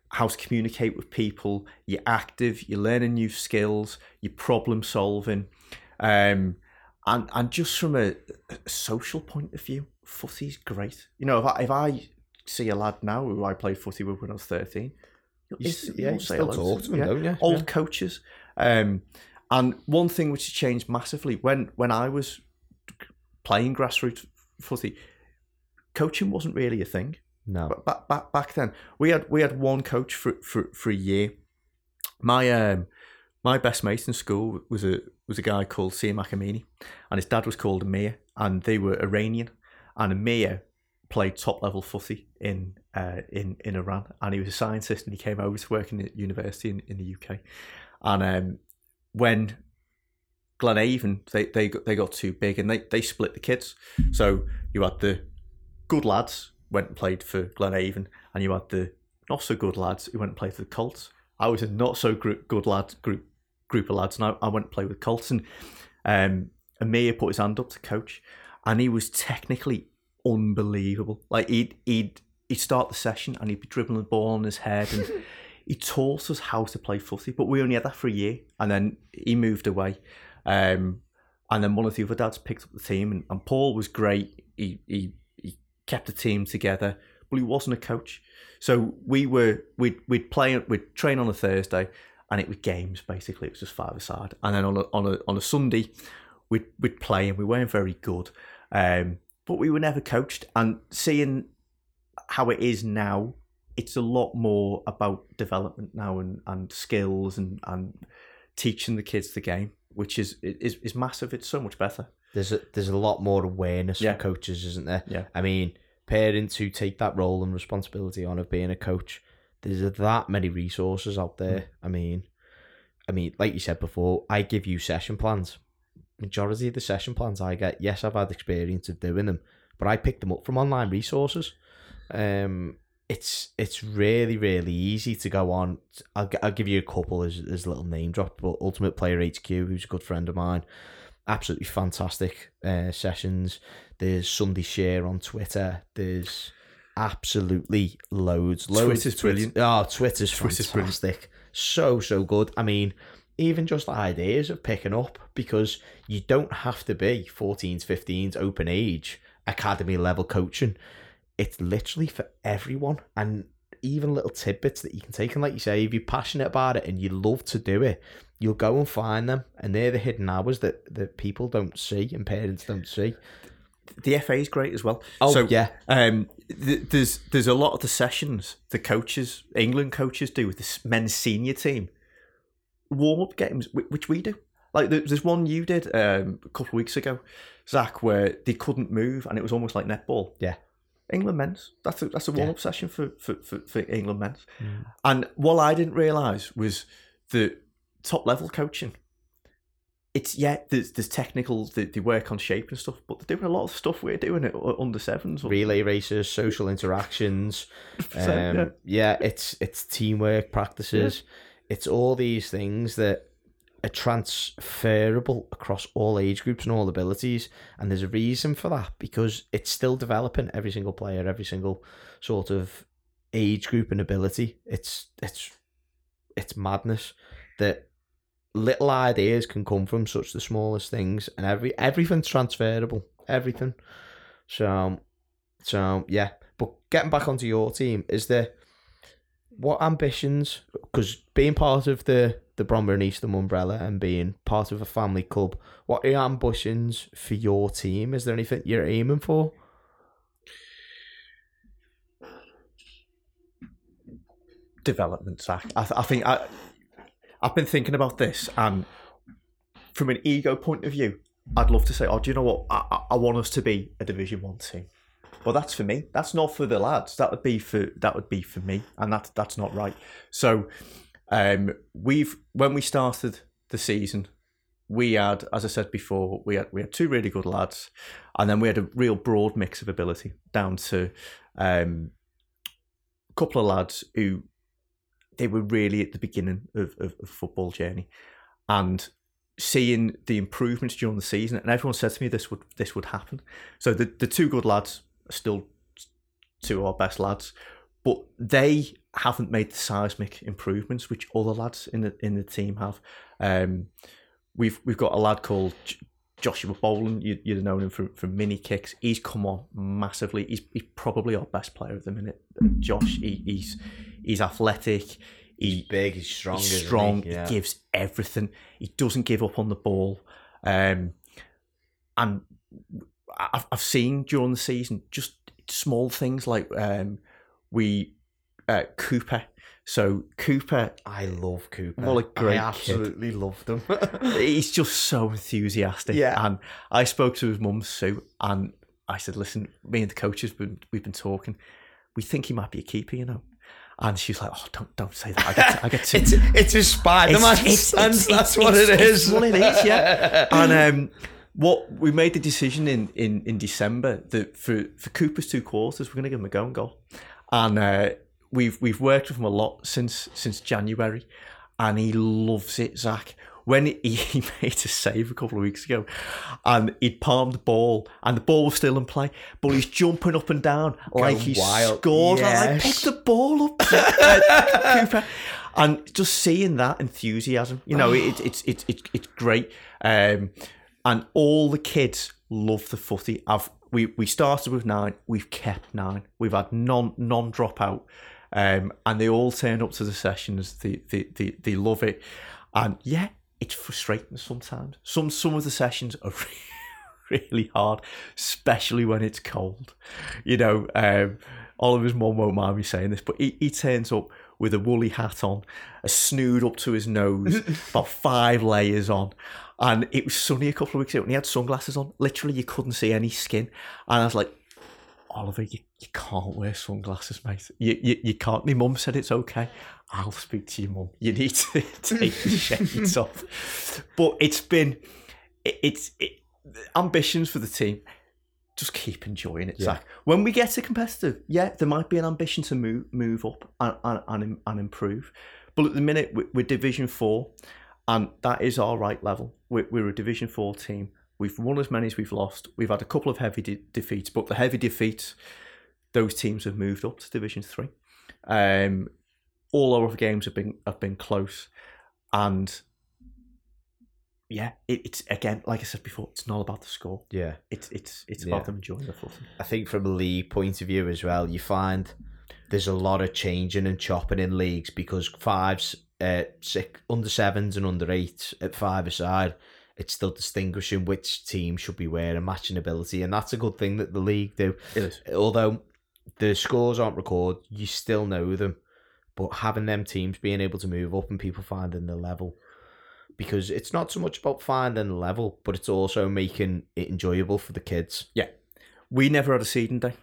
how to communicate with people. You're active. You're learning new skills. You're problem solving, um, and and just from a, a social point of view, footy's great. You know, if I, if I see a lad now who I played footy with when I was thirteen, you'll You inst- s- yeah, you'll say still talk to them, don't you? Old Yeah. coaches. Um, and one thing which has changed massively when when I was playing grassroots footy, coaching wasn't really a thing. No. But back back back then, we had we had one coach for for, for a year. My um my best mate in school was a was a guy called Sia Makamini, and his dad was called Amir, and they were Iranian, and Amir played top level footy in uh, in in Iran, and he was a scientist, and he came over to work in the university in, in the UK, and um, when Glenavon they they got, they got too big, and they they split the kids, so you had the good lads went and played for Glenavon, and you had the not so good lads who went and played for the Colts. I was a not so good lad group group of lads, and I, I went and played with Colts. And um, Amir put his hand up to coach, and he was technically unbelievable. Like he'd he'd he'd start the session and he'd be dribbling the ball on his head and [LAUGHS] he taught us how to play footy. But we only had that for a year and then he moved away. Um, and then one of the other dads picked up the team and, and Paul was great. He he kept the team together, but he wasn't a coach. So we were we'd we'd play we'd train on a Thursday and it was games basically. It was just five aside. And then on a on a on a Sunday we'd we'd play and we weren't very good. Um, but we were never coached. And seeing how it is now, it's a lot more about development now and, and skills and, and teaching the kids the game, which is, is is massive. It's so much better. There's a, there's a lot more awareness Yeah. from coaches, isn't there? Yeah. I mean, parents who take that role and responsibility on of being a coach, there's that many resources out there. Mm. I mean, I mean, like you said before, I give you session plans. Majority of the session plans I get, yes, I've had experience of doing them, but I pick them up from online resources. Um, it's it's really really easy to go on. I'll I'll give you a couple as as a little name drop, but Ultimate Player HQ, who's a good friend of mine, absolutely fantastic uh, sessions. There's Sunday Share on Twitter. There's absolutely loads. loads Twitter's brilliant. Oh, Twitter's, Twitter's brilliant. fantastic. So so good. I mean, even just ideas of picking up because you don't have to be 14s, 15s, open age, academy level coaching. It's literally for everyone. And even little tidbits that you can take. And like you say, if you're passionate about it and you love to do it, you'll go and find them. And they're the hidden hours that, that people don't see and parents don't see. The FA is great as well. Oh, so, yeah. Um, th- there's there's a lot of the sessions the coaches, England coaches, do with the men's senior team warm up games, which we do. Like there- there's one you did um, a couple of weeks ago, Zach, where they couldn't move and it was almost like netball. Yeah. England men's. That's a that's a warm up session for, for, for, for England men's. And what I didn't realise was the top level coaching. It's yeah, there's there's technicals that they work on shape and stuff, but they're doing a lot of stuff we're doing it under sevens. relay races, social interactions. [LAUGHS] Um, 100%, yeah. yeah. it's it's teamwork practices. It's all these things that are transferable across all age groups and all abilities. And there's a reason for that because it's still developing every single player, every single sort of age group and ability. It's it's it's madness that little ideas can come from such the smallest things and every everything's transferable. Everything. So so yeah, but getting back onto your team, is there what ambitions? Because being part of the the Bromborough and Eastham umbrella and being part of a family club, what are your ambitions for your team? Is there anything you're aiming for? development, Zach. I, th- I think I, I've been thinking about this, and from an ego point of view, I'd love to say, "Oh, do you know what? I, I- want us to be a Division One team." Well, that's for me. That's not for the lads. That would be for that would be for me, and that's that's not right. So, um, we've when we started the season, we had, as I said before, we had we had two really good lads, and then we had a real broad mix of ability down to um, a couple of lads who they were really at the beginning of, of, of football journey, and seeing the improvements during the season, and everyone said to me this would this would happen. So the the two good lads are still two of our best lads, but they haven't made the seismic improvements which other lads in the in the team have. Um, we've we've got a lad called J- Joshua Boland. You, you'd have known him from, from mini kicks. He's come on massively. He's, he's probably our best player at the minute. Josh, he, he's he's athletic. He, Big, he's strong, he's isn't he? strong. He, gives everything. He doesn't give up on the ball. Um, and I've, I've seen during the season just small things like um, we uh, Cooper. So Cooper, I love Cooper. What a great I kid. absolutely loved him. [LAUGHS] he's just so enthusiastic. Yeah. And I spoke to his mum Sue, and I said, "Listen, me and the coaches, been, we've been talking. We think he might be a keeper, you know." And she's like, "Oh, don't don't say that. I get I get too, [LAUGHS] it's it's a Spider Man. It's- it's- That's, it's- what it's- it it's is. what it is, yeah. [LAUGHS] and um, what we made the decision in, in, in December that for, for Cooper's two quarters, we're going to give him a go and goal. And uh, we've we've worked with him a lot since since January, and he loves it, Zach. When he, [LAUGHS] he made a save a couple of weeks ago, and he'd palmed the ball, and the ball was still in play, but he's jumping up and down like he wild. scored. I'm like, Yes. pick the ball up, [LAUGHS] Cooper. And just seeing that enthusiasm, you know, it, it's it's it's it's great. Um, and all the kids love the footy. I've we we started with nine, we've kept nine. We've had non non dropout, um, and they all turn up to the sessions. They they they, they love it, and yeah, it's frustrating sometimes. Some some of the sessions are [LAUGHS] really hard, especially when it's cold. You know, um, Oliver's mum won't mind me saying this, but he, he turns up with a woolly hat on, a snood up to his nose, [LAUGHS] about five layers on. And it was sunny a couple of weeks ago, and he had sunglasses on. Literally, you couldn't see any skin. And I was like, Oliver, you, you can't wear sunglasses, mate. You, you, you can't. My mum said it's okay. I'll speak to your mum. You need to [LAUGHS] take the shades off. But it's been, it, it's it, ambitions for the team. Just keep enjoying it, Zach. When we get to competitive, yeah, there might be an ambition to move move up and and, and, improve. But at the minute, we- we're Division Four, and that is our right level. We're, we're a Division Four team. We've won as many as we've lost. We've had a couple of heavy de- defeats, but the heavy defeats, those teams have moved up to Division Three. Um, all our other games have been have been close, and yeah, it, it's again like I said before, it's not about the score. Yeah. It's it's it's Yeah. about them enjoying the footy. I think from a league point of view as well, you find there's a lot of changing and chopping in leagues because fives, uh, six, under sevens and under eights at five aside, it's still distinguishing which team should be wearing matching ability, and that's a good thing that the league do. It is. Although the scores aren't recorded, you still know them, but having them teams being able to move up and people finding the level. Because it's not so much about finding the level, but it's also making it enjoyable for the kids. Yeah, we never had a seeding day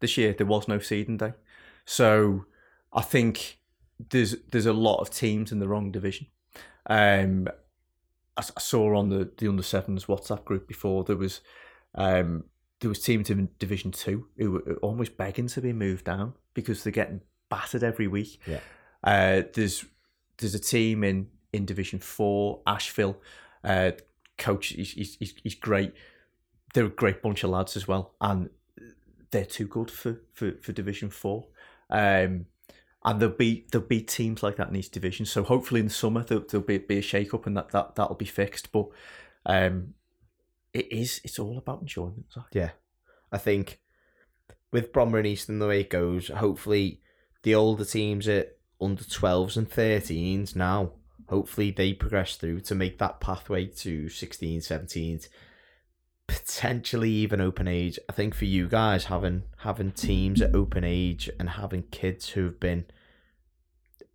this year. There was no seeding day, so I think there's there's a lot of teams in the wrong division. Um, I, saw on the the under sevens WhatsApp group before there was um there was teams in Division Two who were almost begging to be moved down because they're getting battered every week. Yeah. Uh, there's there's a team in in Division Four, Ashville. Uh, coach, he's, he's he's he's great. They're a great bunch of lads as well, and they're too good for for, for Division Four. Um, and there'll be there'll be teams like that in each division. So hopefully in the summer there'll, there'll be, be a shake up and that, that that'll be fixed. But um, it is it's all about enjoyment. Zach. Yeah. I think with Bromborough and Eastham, the way it goes, hopefully the older teams at under 12s and 13s now, hopefully they progress through to make that pathway to 16, 17s, potentially even open age. I think for you guys, having having teams at open age and having kids who've been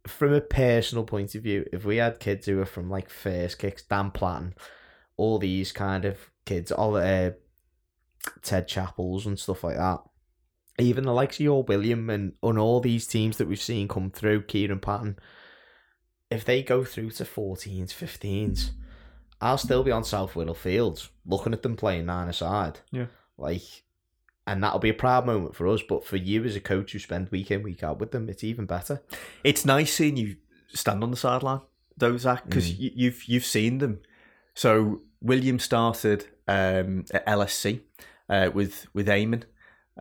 from a personal point of view, if we had kids who were from like first kicks, Dan Platten, all these kind of kids, all uh, Ted Chapels and stuff like that. Even the likes of your William and on all these teams that we've seen come through, Kieran Patton, if they go through to 14s, 15s, I'll still be on South Wirral Fields looking at them playing nine aside. Yeah. Like, and that'll be a proud moment for us. But for you as a coach who spend week in, week out with them, it's even better. It's nice seeing you stand on the sideline, though, Zach, because you, you've you've seen them. So William started um, at LSC uh, with with Eamon,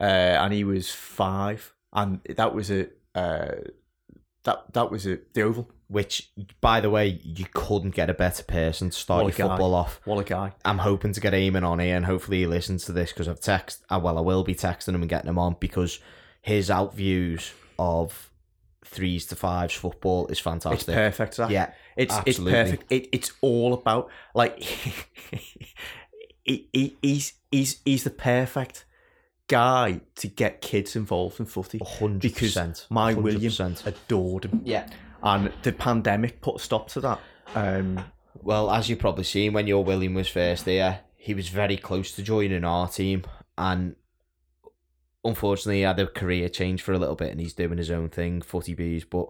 uh, and he was five, and that was a uh, that that was a the oval. Which, by the way, you couldn't get a better person to start your guy. football off. What a guy! I'm hoping to get Eamon on here, and hopefully he listens to this because I've text. Uh, well, I will be texting him and getting him on because his out views of threes to fives football is fantastic. It's perfect, Zach. Yeah, It's absolutely. it's perfect. It, it's all about like [LAUGHS] he, he, he's he's he's the perfect guy to get kids involved in footy hundred because percent. my William adored him, Yeah. and the pandemic put a stop to that. Um, Well, as you've probably seen when your William was first there, he was very close to joining our team, and unfortunately, he had a career change for a little bit, and he's doing his own thing, footy bees. But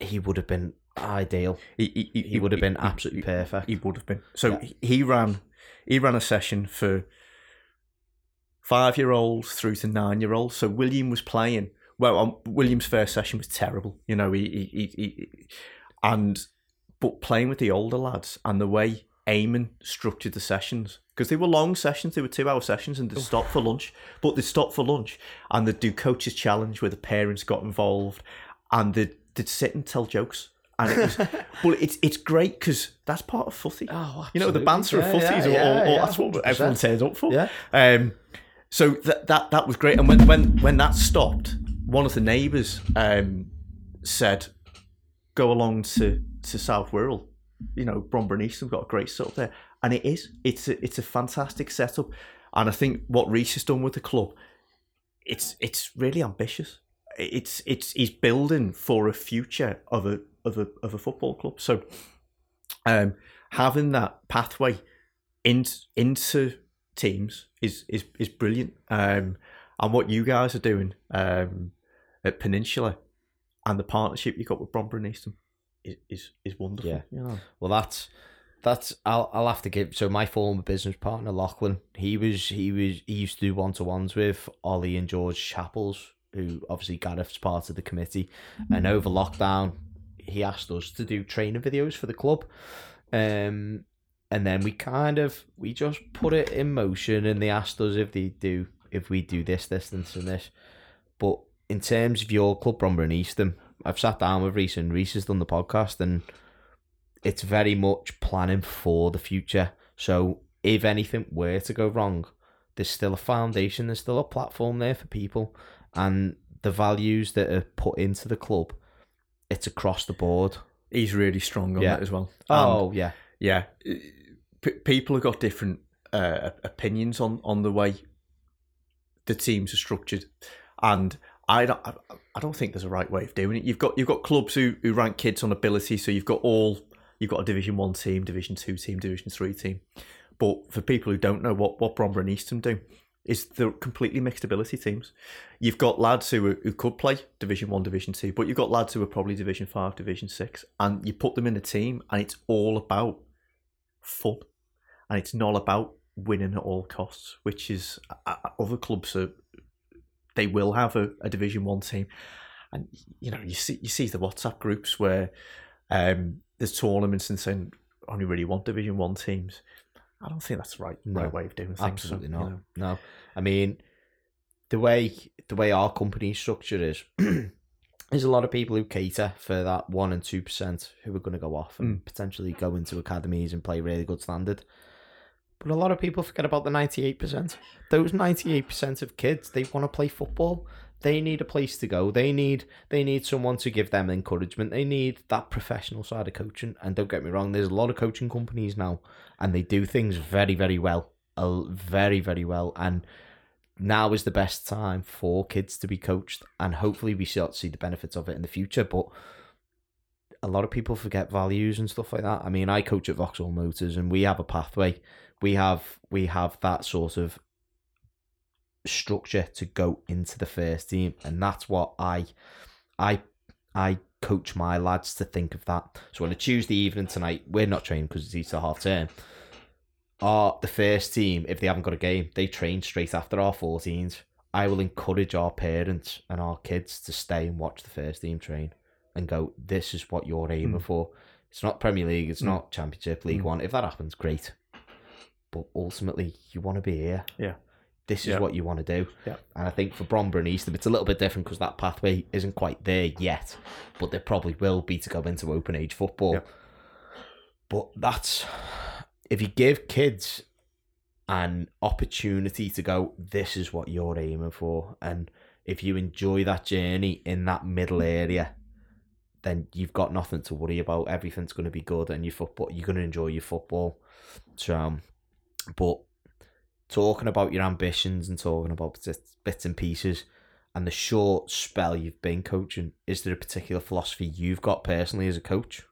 he would have been ideal. he, he, He would have been absolutely perfect. He would have been. So Yeah. he- he ran he ran a session for five year olds through to nine year olds. So William was playing. Well, um, William's first session was terrible. You know, he, he, he, he and but playing with the older lads and the way Eamon structured the sessions because they were long sessions, they were two hour sessions, and they'd stop for lunch. But they'd stop for lunch and they'd do coaches challenge where the parents got involved and they'd, they'd sit and tell jokes. And it was, [LAUGHS] well, it's it's great because that's part of footy. Oh, absolutely. you know, the banter Yeah, of footy yeah, all- yeah, that's what everyone turns up for. Yeah. Um, so that that that was great. And when when when that stopped, one of the neighbours um, said, "Go along to to South Wirral. You know, Bromborough Eastham's got a great setup there, and it is. It's a it's a fantastic setup. And I think what Reese has done with the club, it's it's really ambitious. It's it's he's building for a future of a of a of a football club. So, um, having that pathway in, into teams is is is brilliant. Um, and what you guys are doing um, at Peninsula and the partnership you got with Bromborough and Eastham is is, is wonderful. Yeah. you know. Well, that's that's I'll I'll have to give. So my former business partner Lachlan, he was he was he used to do one to ones with Ollie and George Chappels, who obviously Gareth's part of the committee, and over lockdown, he asked us to do training videos for the club, um, and then we kind of we just put it in motion, and they asked us if they do if we do this this this and this, but in terms of your club, Bromborough and Eastham, I've sat down with Reese and Reese has done the podcast and it's very much planning for the future. So if anything were to go wrong, there's still a foundation, there's still a platform there for people, and the values that are put into the club, it's across the board. He's really strong on Yeah. that as well. Oh, and, Oh yeah, yeah, P- people have got different uh, opinions on on the way the teams are structured, and I don't, I- don't think there's a right way of doing it. You've got you've got clubs who, who rank kids on ability, so you've got all you've got a Division One team, Division Two team, Division Three team. But for people who don't know what what Bromborough and Eastham do, is they're completely mixed ability teams. You've got lads who who could play Division One, Division Two, but you've got lads who are probably Division Five, Division Six, and you put them in a team, and it's all about fun, and it's not about winning at all costs, which is uh, uh, other clubs are they will have a, a Division One team, and you know you see you see the WhatsApp groups where um, there's tournaments and saying only really want Division One teams. I don't think that's the right No, right way of doing things. absolutely so, not. you know. No, I mean the way the way our company structure is. [CLEARS THROAT] There's a lot of people who cater for that one and two percent who are going to go off and hmm. potentially go into academies and play really good standard. But a lot of people forget about the ninety-eight percent. Those ninety-eight percent of kids, they want to play football. They need a place to go. They need they need someone to give them encouragement. They need that professional side of coaching. And don't get me wrong, there's a lot of coaching companies now, and they do things very very well, very very well. And now is the best time for kids to be coached, and hopefully we start to see the benefits of it in the future. But a lot of people forget values and stuff like that. I mean, I coach at Vauxhall Motors, and we have a pathway. We have we have that sort of structure to go into the first team, and that's what I, I, I coach my lads to think of that. So on a Tuesday evening tonight, we're not training because it's Easter half term. Our the first team, if they haven't got a game, they train straight after our 14s. I will encourage our parents and our kids to stay and watch the first team train and go, this is what you're aiming Mm. for. It's not Premier League, it's Mm. not Championship, League Mm. One. If that happens, great. But ultimately, you want to be here. Yeah. This is Yeah. what you want to do. Yeah. And I think for Bromborough and Eastham, it's a little bit different because that pathway isn't quite there yet. But there probably will be to go into open age football. Yeah. But that's if you give kids an opportunity to go, this is what you're aiming for. And if you enjoy that journey in that middle area, then you've got nothing to worry about. Everything's going to be good, and your football, you're going to enjoy your football. So, but talking about your ambitions and talking about bits and pieces, and the short spell you've been coaching, is there a particular philosophy you've got personally as a coach,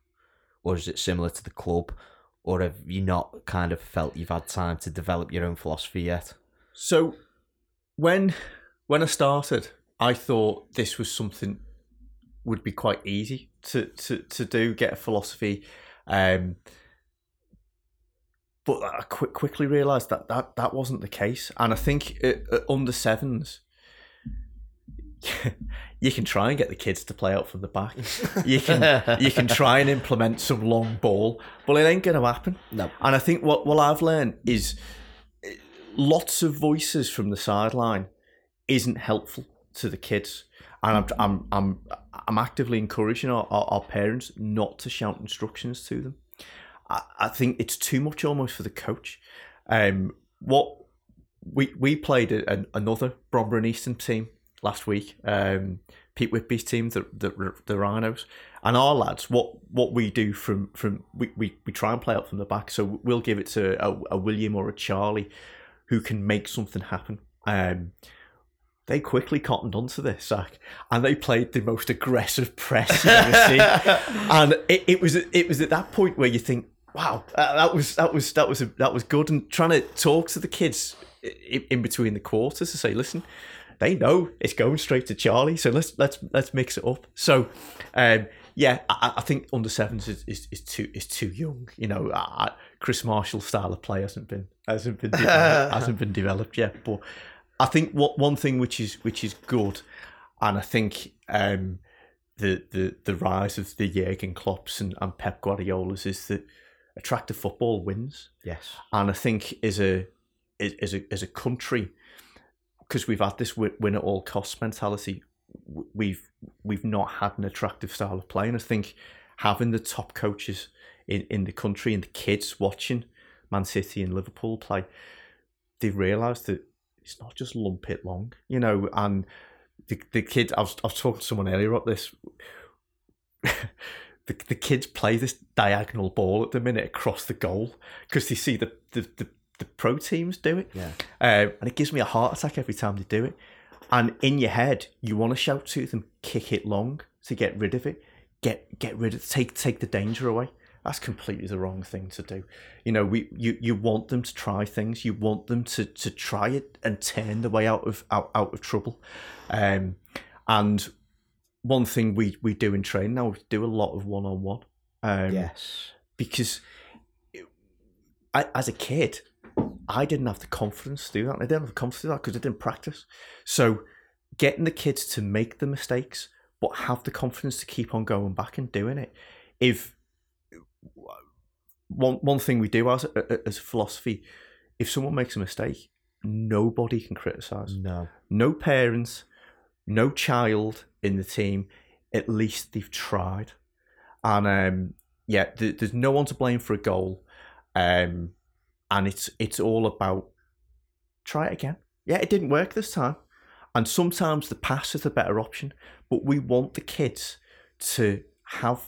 or is it similar to the club, or have you not kind of felt you've had time to develop your own philosophy yet? So when when I started, I thought this was something would be quite easy to to, to do, get a philosophy. Um, but I quick, quickly realised that, that that wasn't the case, and I think at, at under sevens, [LAUGHS] you can try and get the kids to play out from the back. [LAUGHS] You can you can try and implement some long ball, but it ain't going to happen. No. And I think what what I've learned is eh, lots of voices from the sideline isn't helpful to the kids. And I'm I'm I'm I'm actively encouraging our, our, our parents not to shout instructions to them. I, I think it's too much almost for the coach. Um, what we we played a, an, another Bromborough and Eastham team last week. Um, Pete Whitby's team, the, the the Rhinos, and our lads. What what we do from from we, we, we try and play out from the back. So we'll give it to a, a William or a Charlie, who can make something happen. Um, they quickly cottoned onto this, Zach, and they played the most aggressive press you've ever seen. [LAUGHS] And it, it was it was at that point where you think, wow, that, was that was that was that was good. And trying to talk to the kids in, in between the quarters to say, listen, they know it's going straight to Charlie, so let's let's let's mix it up. So, um, yeah, I, I think under sevens is, is, is too is too young. You know, I, Chris Marshall's style of play hasn't been hasn't been developed, [LAUGHS] hasn't been developed yet. But I think what one thing which is which is good, and I think um, the the the rise of the Jurgen Klopps and, and Pep Guardiolas is that attractive football wins. Yes. And I think as a as a as a country, because we've had this win at all costs mentality, we've we've not had an attractive style of play. And I think having the top coaches in, in the country and the kids watching Man City and Liverpool play, they've realised that it's not just lump it long, you know. And the the kids, I was I was talking to someone earlier about this. [LAUGHS] the, the kids play this diagonal ball at the minute across the goal because they see the, the, the, the pro teams do it. Yeah. Um, and it gives me a heart attack every time they do it. And in your head, you want to shout to them, kick it long to get rid of it, get get rid of take take the danger away. That's completely the wrong thing to do. You know, we you, you want them to try things. You want them to, to try it and turn the way out of out, out of trouble. Um, and one thing we, we do in training now, we do a lot of one on one. yes. Because I, as a kid, I didn't have the confidence to do that. I didn't have the confidence to do that because I didn't practice. So getting the kids to make the mistakes, but have the confidence to keep on going back and doing it. If one one thing we do as a, as a philosophy, if someone makes a mistake, nobody can criticize. No. No parents, no child in the team. At least they've tried, and um, yeah, th- there's no one to blame for a goal. Um, and it's it's all about try it again. Yeah, it didn't work this time, and sometimes the pass is the better option. But we want the kids to have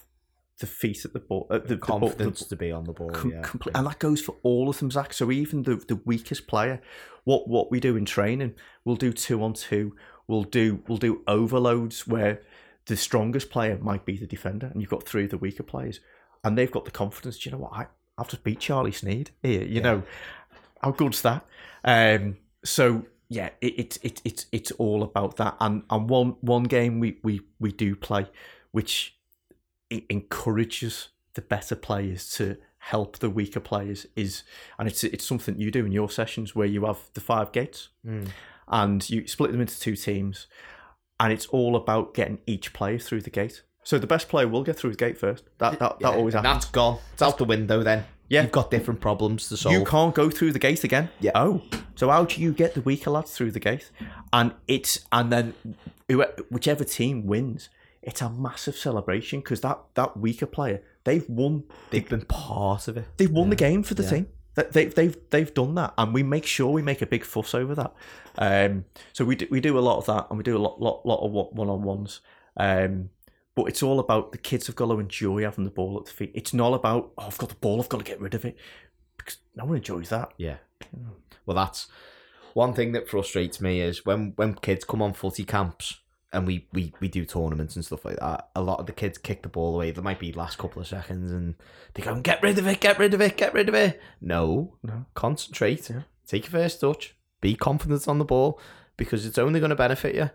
the feet at the ball, uh, the, the ball- the- Confidence to be on the ball. Com- yeah. comple- and that goes for all of them, Zach. So even the the weakest player, what what we do in training, we'll do two on two. We'll do we'll do overloads where the strongest player might be the defender, and you've got three of the weaker players, and they've got the confidence. Do you know what? I I've just beat Charlie Sneed here. You know, how good's that? Um, so yeah, it, it, it, it's it's all about that. And and one one game we we we do play, which it encourages the better players to help the weaker players is and it's it's something you do in your sessions where you have the five gates Mm. and you split them into two teams and it's all about getting each player through the gate so the best player will get through the gate first that that, that Yeah, always happens That's gone. It's out the window then. Yeah. You've got different problems to solve. you can't go through the gate again. Yeah. Oh, so how do you get the weaker lads through the gate? And it's and then whichever team wins, it's a massive celebration because that that weaker player they've won. They've been part of it. They've won the game for the Yeah. team. That they they've they've done that, and we make sure we make a big fuss over that. Um, so we do, we do a lot of that, and we do a lot lot lot of one on ones. Um, but it's all about the kids have got to enjoy having the ball at the feet. It's not about oh I've got the ball, I've got to get rid of it because no one enjoys that. Yeah. Well, that's one thing that frustrates me is when when kids come on footy camps and we, we, we do tournaments and stuff like that. A lot of the kids kick the ball away. There might be last couple of seconds and they go, "Get rid of it! Get rid of it! Get rid of it!" No, No. Concentrate. Yeah. Take your first touch. Be confident on the ball because it's only going to benefit you.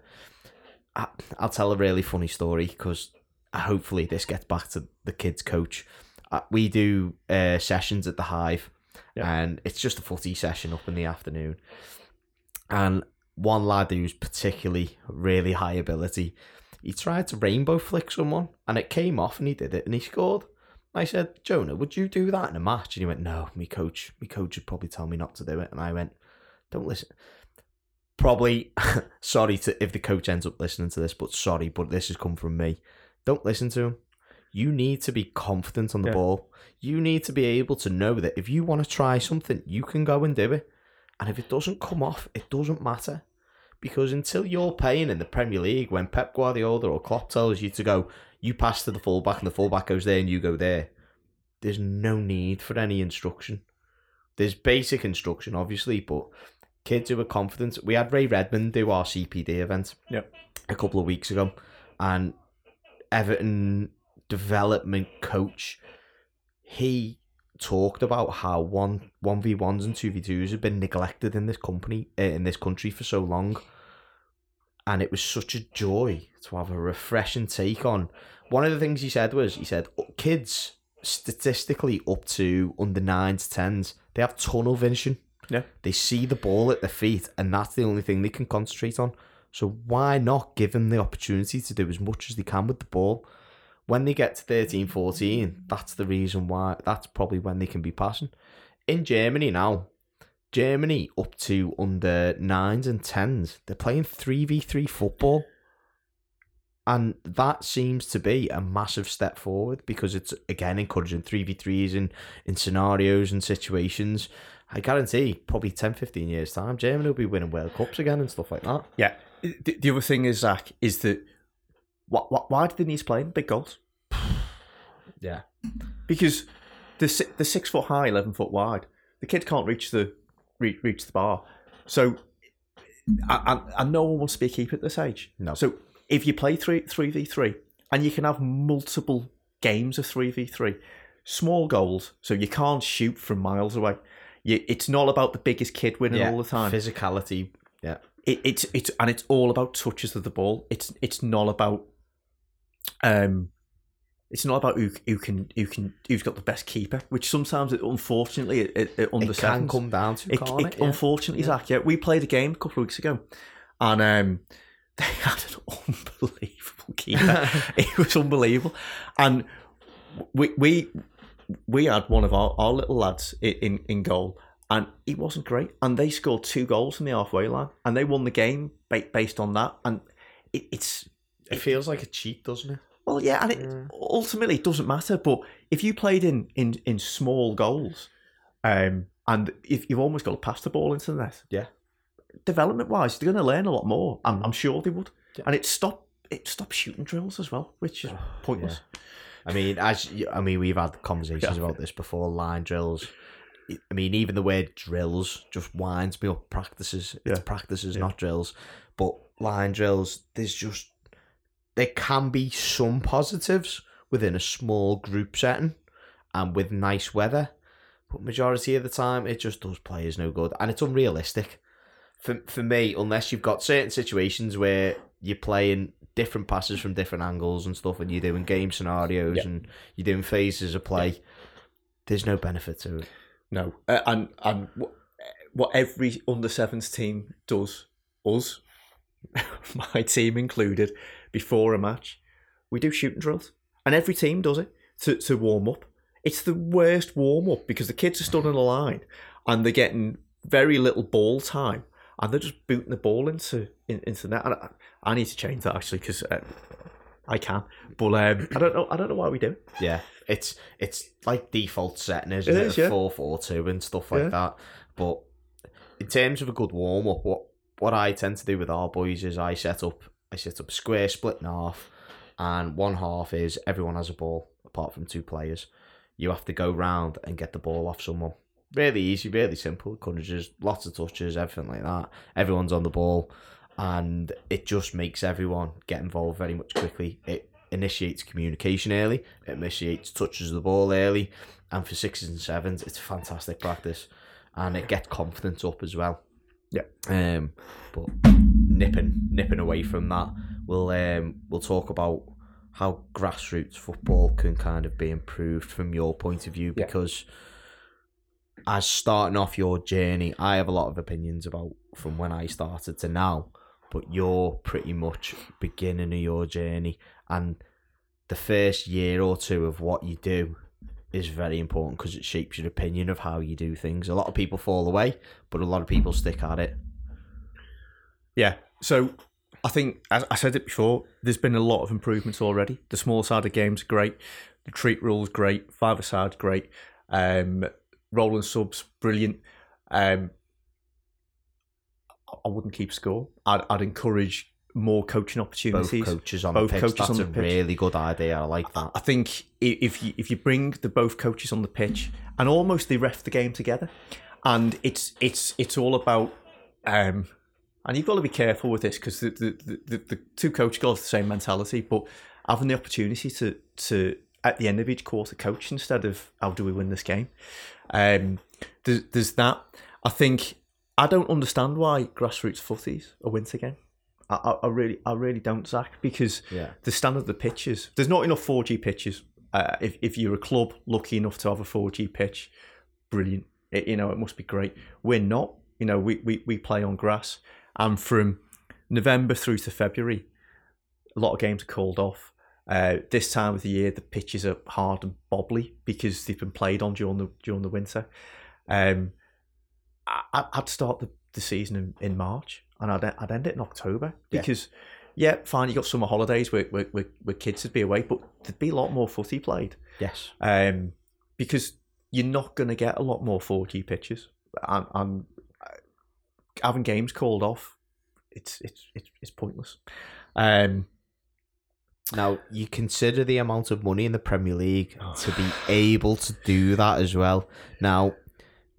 I, I'll tell a really funny story because hopefully this gets back to the kids' coach. Uh, we do uh, sessions at the Hive, Yeah. and it's just a footy session up in the afternoon. And one lad who's particularly really high ability, he tried to rainbow flick someone and it came off and he did it and he scored. I said, Jonah, would you do that in a match? And he went, No, me coach, me coach would probably tell me not to do it. And I went, Don't listen. Probably [LAUGHS] sorry to if the coach ends up listening to this, but sorry, but this has come from me. Don't listen to him. You need to be confident on the Yeah. ball. You need to be able to know that if you want to try something, you can go and do it. And if it doesn't come off, it doesn't matter. Because until you're playing in the Premier League, when Pep Guardiola or Klopp tells you to go, you pass to the fullback and the fullback goes there and you go there, there's no need for any instruction. There's basic instruction, obviously, but kids who are confident. We had Ray Redmond do our CPD event Yep. a couple of weeks ago, and Everton development coach, he talked about how one one v ones and two v twos have been neglected in this company uh, in this country for so long, and it was such a joy to have a refreshing take on. One of the things he said was he said "Oh, kids statistically up to under nine to tens they have tunnel vision. Yeah. They see the ball at their feet, and that's the only thing they can concentrate on. So why not give them the opportunity to do as much as they can with the ball? When they get to 13, 14, that's the reason why. That's probably when they can be passing. In Germany now, Germany up to under nines and tens, they're playing 3v3 football. And that seems to be a massive step forward because it's again encouraging 3v3s in, in scenarios and situations. I guarantee probably 10, 15 years' time, Germany will be winning World Cups again and stuff like that. Yeah. The, the other thing is, Zach, is that why, why, why do they need to play in big goals? [SIGHS] Yeah. Because they're, six foot high, eleven foot wide. The kid can't reach the reach, reach the bar. So, and, and, and no one wants to be a keeper at this age. No. So if you play three three v three, and you can have multiple games of three v three, small goals, so you can't shoot from miles away. You, it's not about the biggest kid winning all the time. Physicality. Yeah. it, it's it's and it's all about touches of the ball. It's it's not about um, it's not about who who can who can who's got the best keeper. Which sometimes, it, unfortunately, it, it, it under It can come down to, it, it- it? Yeah. Unfortunately, Zach, yeah, we played a game a couple of weeks ago, and um, [LAUGHS] they had an unbelievable keeper. [LAUGHS] it was unbelievable, and we we we had one of our, our little lads in in goal, and he wasn't great. And they scored two goals from the halfway line, and they won the game ba- based on that. And it, it's It feels like a cheat, doesn't it? well, yeah, and it, ultimately it doesn't matter. But if you played in in in small goals, um, and if you've almost got to pass the ball into the net, Yeah. development wise, they're going to learn a lot more. I'm, I'm sure they would, and it stop it stops shooting drills as well, which is pointless. I mean, as I mean, we've had conversations about this before. Line drills. I mean, even the word drills just winds me up. Practices, it's Yeah. practices, Yeah. not drills. But line drills, there's just there can be some positives within a small group setting and with nice weather. But majority of the time, it just does players no good, and it's unrealistic. For for me, unless you've got certain situations where you're playing different passes from different angles and stuff, and you're doing game scenarios Yeah. and you're doing phases of play, there's no benefit to it. No, uh, and and what, what every under sevens team does, us, [LAUGHS] my team included, before a match, we do shooting drills, and every team does it to to warm up. It's the worst warm up because the kids are stood in a line and they're getting very little ball time, and they're just booting the ball into in, into the net. And I, I need to change that actually because. Uh, I can, but um, I don't know. I don't know why we do. it. Yeah, it's it's like default setting, isn't It it? is, yeah. Four four two and stuff like Yeah. that. But in terms of a good warm up, what what I tend to do with our boys is I set up I set up square split in half, and one half is everyone has a ball apart from two players. You have to go round and get the ball off someone. Really easy, really simple. Encourages lots of touches, everything like that. Everyone's on the ball, and it just makes everyone get involved very much quickly. It initiates communication early. It initiates touches of the ball early, and for sixes and sevens, it's fantastic practice, and it gets confidence up as well. Yeah. Um, but nipping nipping away from that, we'll um we'll talk about how grassroots football can kind of be improved from your point of view Yeah. As starting off your journey, I have a lot of opinions about from when I started to now, but you're pretty much beginning of your journey, and the first year or two of what you do is very important because it shapes your opinion of how you do things. A lot of people fall away, but a lot of people stick at it. Yeah. So I think, as I said it before, there's been a lot of improvements already. The small side of games great. The treat rules great. Five aside great. Um, rolling subs brilliant. Um, I wouldn't keep score. I'd, I'd encourage more coaching opportunities. Both coaches on Both the pitch. coaches That's on the a pitch. really good idea. I like that. I think if you if you bring the both coaches on the pitch and almost they ref the game together, and it's it's it's all about, um, and you've got to be careful with this because the the, the, the the two coaches got the same mentality, but having the opportunity to to at the end of each quarter coach instead of how do we win this game, um, there's, there's that. I think I don't understand why grassroots footies are winter game. I, I, I really, I really don't, Zach, because Yeah. the standard of the pitches, there's not enough 4G pitches. Uh, if, if you're a club lucky enough to have a 4G pitch, brilliant. It, you know, it must be great. We're not. You know, we, we, we play on grass, and from November through to February, a lot of games are called off. Uh, this time of the year, the pitches are hard and bobbly because they've been played on during the during the winter. Um, I, I'd start the, the season in, in March and I'd, I'd end it in October because, yeah, fine, you got summer holidays where, where, where, where kids would be away, but there'd be a lot more footy played Yes. um, because you're not going to get a lot more 4G pitches. And, and having games called off, it's it's it's, it's pointless. Um, Now you consider the amount of money in the Premier League to be able to do that as well. Now,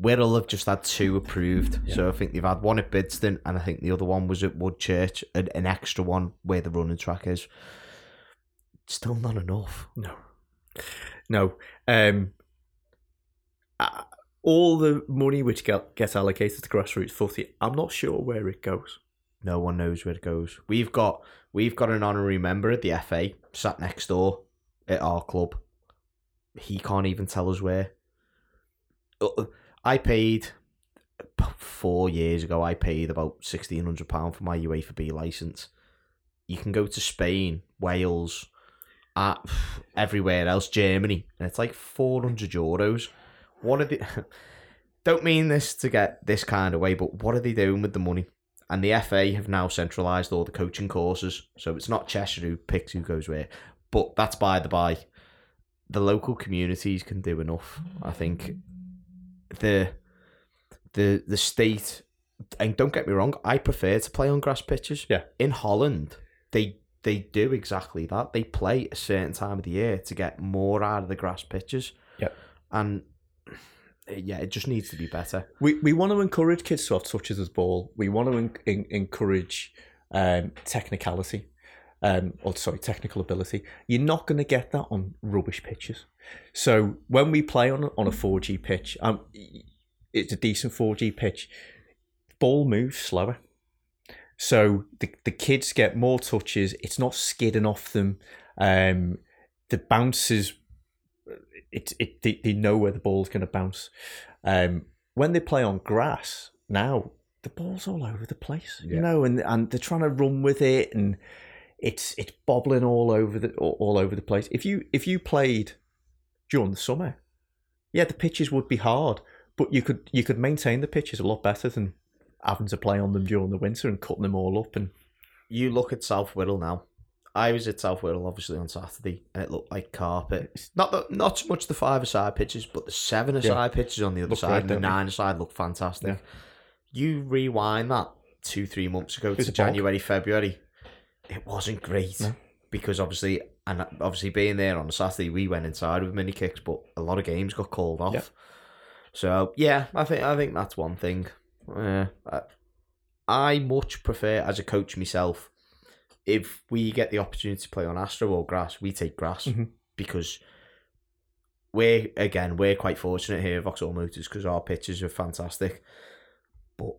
Wirral have just had two approved, so I think they've had one at Bidston, and I think the other one was at Woodchurch, an, an extra one where the running track is. Still not enough. No, no. Um, all the money which get, gets allocated to grassroots footy, I'm not sure where it goes. No one knows where it goes. We've got we've got an honorary member at the FA sat next door at our club. He can't even tell us where. I paid four years ago. I paid about sixteen hundred pound for my UEFA B license. You can go to Spain, Wales, uh, everywhere else, Germany, and it's like four hundred euros. What are they? [LAUGHS] Don't mean this to get this kind of way, but what are they doing with the money? And the FA have now centralised all the coaching courses, so it's not Cheshire who picks who goes where. But that's by the by. The local communities can do enough. I think the the the state and don't get me wrong, I prefer to play on grass pitches. Yeah. In Holland, they they do exactly that. They play a certain time of the year to get more out of the grass pitches. Yep. And yeah, it just needs to be better. We we want to encourage kids to have touches the ball. We want to en- en- encourage um, technicality, um, or sorry, technical ability. You're not going to get that on rubbish pitches. So when we play on on a 4G pitch, um, it's a decent 4G pitch. Ball moves slower, so the the kids get more touches. It's not skidding off them. Um, the bounces it, it they, they know where the ball's going to bounce. Um, when they play on grass now, the ball's all over the place, you know, and and they're trying to run with it, and it's it's bobbling all over the all, all over the place. If you if you played during the summer, yeah, the pitches would be hard, but you could you could maintain the pitches a lot better than having to play on them during the winter and cutting them all up and You look at South Whittle now. I was at South Whittle obviously on Saturday, and it looked like carpet. Not the, not so much the five-a-side pitches, but the seven-a-side pitches on the other Look side, and the nine-a-side looked fantastic. Yeah. You rewind that two, three months ago to. January, February, it wasn't great No. because obviously, and obviously being there on a Saturday, we went inside with mini kicks, but a lot of games got called off. Yeah. So yeah, I think I think that's one thing. Uh, I, I much prefer as a coach myself if we get the opportunity to play on Astro or grass, we take grass Mhm. because we're again we're quite fortunate here at Vauxhall Motors because our pitches are fantastic, but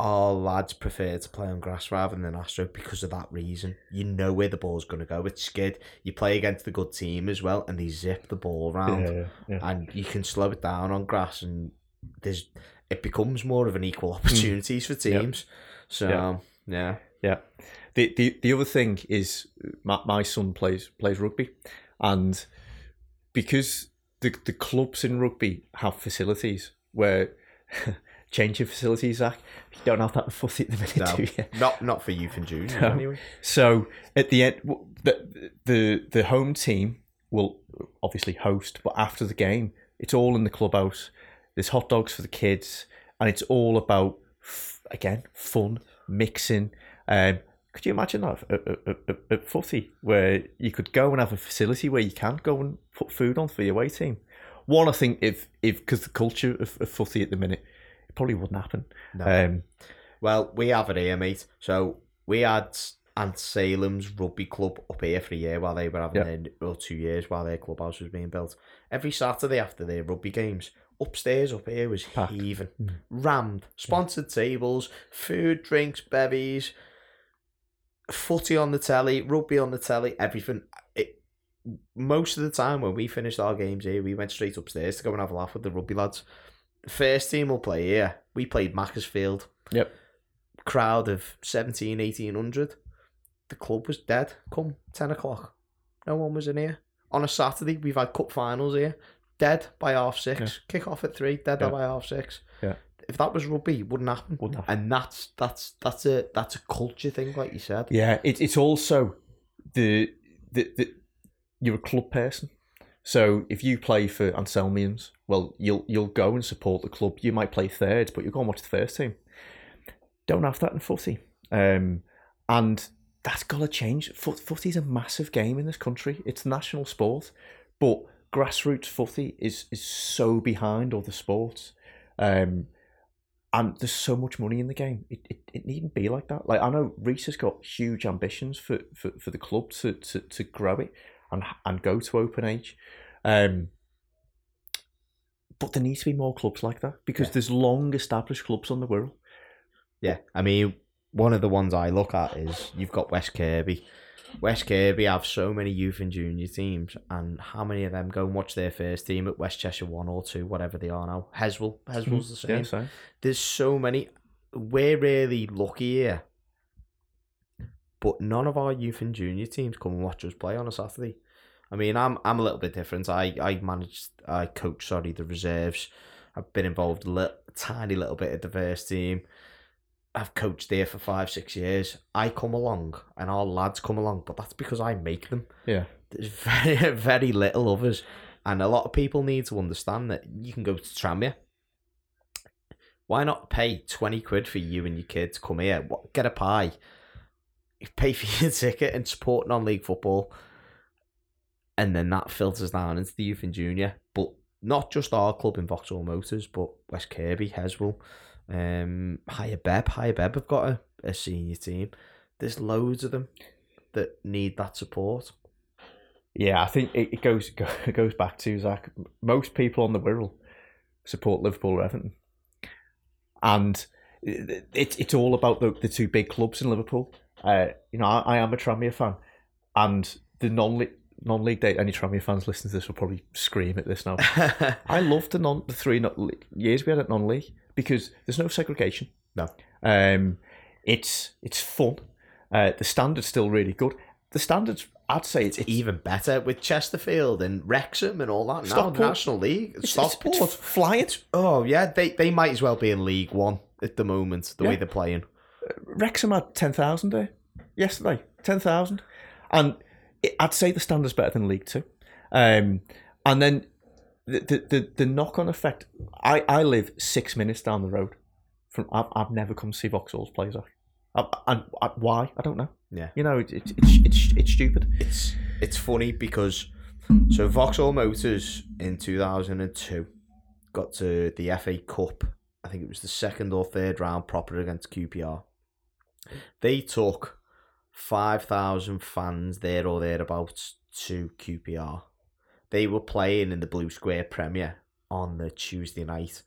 our lads prefer to play on grass rather than Astro because of that reason. You know where the ball's going to go. It's skid. You play against the good team as well, and they zip the ball around yeah, yeah. and you can slow it down on grass and there's it becomes more of an equal opportunities for teams. So Yeah. yeah. Yeah. The the the other thing is my, my son plays plays rugby, and because the the clubs in rugby have facilities where [LAUGHS] changing facilities, Zach, you don't have that [LAUGHS] footy at the minute, No, do you? [LAUGHS] not not for youth and juniors No. anyway. So at the end, the the the home team will obviously host, but after the game, it's all in the clubhouse. There's hot dogs for the kids, and it's all about again fun mixing. Um, could you imagine that at, at, at, at footy, where you could go and have a facility where you can go and put food on for your away team? One, I think if if because the culture of, of footy at the minute, it probably wouldn't happen. No. Um, Well, we have it here, mate. So we had Anselmians rugby club up here for a year while they were having Yeah. their, or two years while their clubhouse was being built. Every Saturday after their rugby games, upstairs up here was Packed. heaving, Mm. rammed, sponsored tables, food, drinks, bevies, footy on the telly, rugby on the telly, everything. It, most of the time when we finished our games here, we went straight upstairs to go and have a laugh with the rugby lads. The first team will play here. We played Macclesfield yep. crowd of 17, 1800. The club was dead come 10 o'clock. No one was in here. On a Saturday, we've had cup finals here. Dead by half six. Yeah. Kick off at three. Dead Yeah. by half six. If that was rugby, it wouldn't happen. Wouldn't happen. And that's that's that's a that's a culture thing, like you said. Yeah, it, it's also the, the the you're a club person. So if you play for Anselmians, well, you'll you'll go and support the club. You might play third, but you'll go and watch the first team. Don't have that in footy, um, and that's got to change. Foot, footy's a massive game in this country. It's national sport, but grassroots footy is is so behind other sports. Um, and there's so much money in the game. It, it, it needn't be like that. Like I know Reese has got huge ambitions for, for, for the club to, to, to grow it and and go to open age. Um, but there needs to be more clubs like that because Yeah. there's long established clubs on the Wirral. Yeah, I mean, one of the ones I look at is you've got West Kirby. West Kirby have so many youth and junior teams, and how many of them go and watch their first team at West Cheshire one or two, whatever they are now? Heswall, Heswall's hmm, the same. Yeah, There's so many. We're really lucky here, but none of our youth and junior teams come and watch us play on a Saturday. I mean, I'm I'm a little bit different. I I manage, I coach, sorry, the reserves. I've been involved a little, tiny little bit at the first team. I've coached there for five, six years. I come along and our lads come along, but that's because I make them. yeah, There's [LAUGHS] very, very little others. And a lot of people need to understand that you can go to Tranmere. Why not pay 20 quid for you and your kids? To come here, what, get a pie, pay [LAUGHS] for your ticket and support non league football. And then that filters down into the youth and junior. But not just our club in Vauxhall Motors, but West Kirby, Heswall, um, Higher Beb. Higher Beb have got a, a senior team. There's loads of them that need that support. yeah. I think it, it goes [LAUGHS] it goes back to Zach. Most people on the Wirral support Liverpool or Everton, and it, it, it's all about the, the two big clubs in Liverpool. Uh, you know, I, I am a Tranmere fan, and the non non league day. Any Tranmere fans listening to this will probably scream at this now. [LAUGHS] I loved the non the three years we had at non league because there's no segregation. No. Um, it's it's fun. Uh, the standard's still really good. The standards, I'd say, it's, it's even better with Chesterfield and Wrexham and all that. Now the Stockport. National League, it's, it's, Stockport. it's flying. oh yeah, they they might as well be in League One at the moment. The way they're playing. Wrexham had ten thousand there yesterday. Ten thousand, and it, I'd say the standard's better than League Two. Um, and then the the the, knock on effect. I, I live six minutes down the road from. I've, I've never come to see Vauxhall's play, Zach. I, and I, why? I don't know. Yeah. You know, it, it, it's it's it's stupid. It's it's funny because so Vauxhall Motors in two thousand and two got to the FA Cup. I think it was the second or third round proper against QPR. They took five thousand fans there or thereabouts to QPR. They were playing in the Blue Square Premier on the Tuesday night,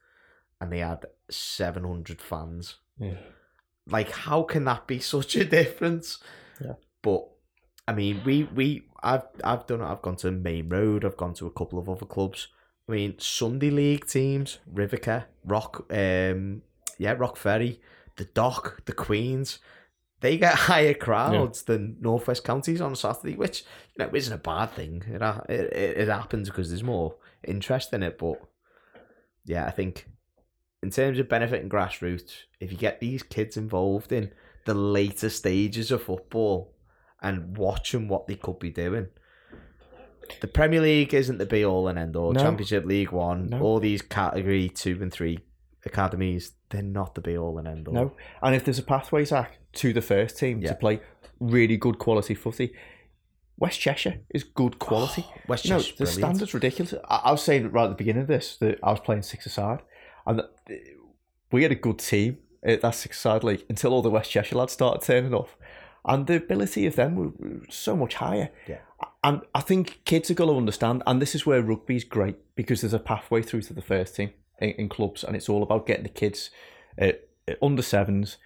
and they had seven hundred fans. Yeah. Like, how can that be [LAUGHS] such a difference? Yeah. But I mean, we we I've I've done it. I've gone to Main Road. I've gone to a couple of other clubs. I mean, Sunday League teams, Rivercare, Rock, um, yeah, Rock Ferry, the Dock, the Queens, they get [LAUGHS] higher crowds than Northwest counties on Saturday, which you know isn't a bad thing. It it, it, it happens because there's more interest in it, but yeah, I think in terms of benefiting grassroots, if you get these kids involved in the later stages of football and watching what they could be doing. The Premier League isn't the be all and end all. No. Championship League One, No. all these category two and three academies, they're not the be all and end all. No, and if there's a pathway, Zach, to the first team Yeah. to play really good quality footy, West Cheshire is good quality. [SIGHS] West you know, the brilliant. standard's ridiculous. I, I was saying right at the beginning of this that I was playing six aside, and that, we had a good team at that six aside league until all the West Cheshire lads started turning off, and the ability of them were were so much higher. Yeah. And I think kids are going to understand, and this is where rugby's great because there's a pathway through to the first team in, in clubs, and it's all about getting the kids at, at under sevens,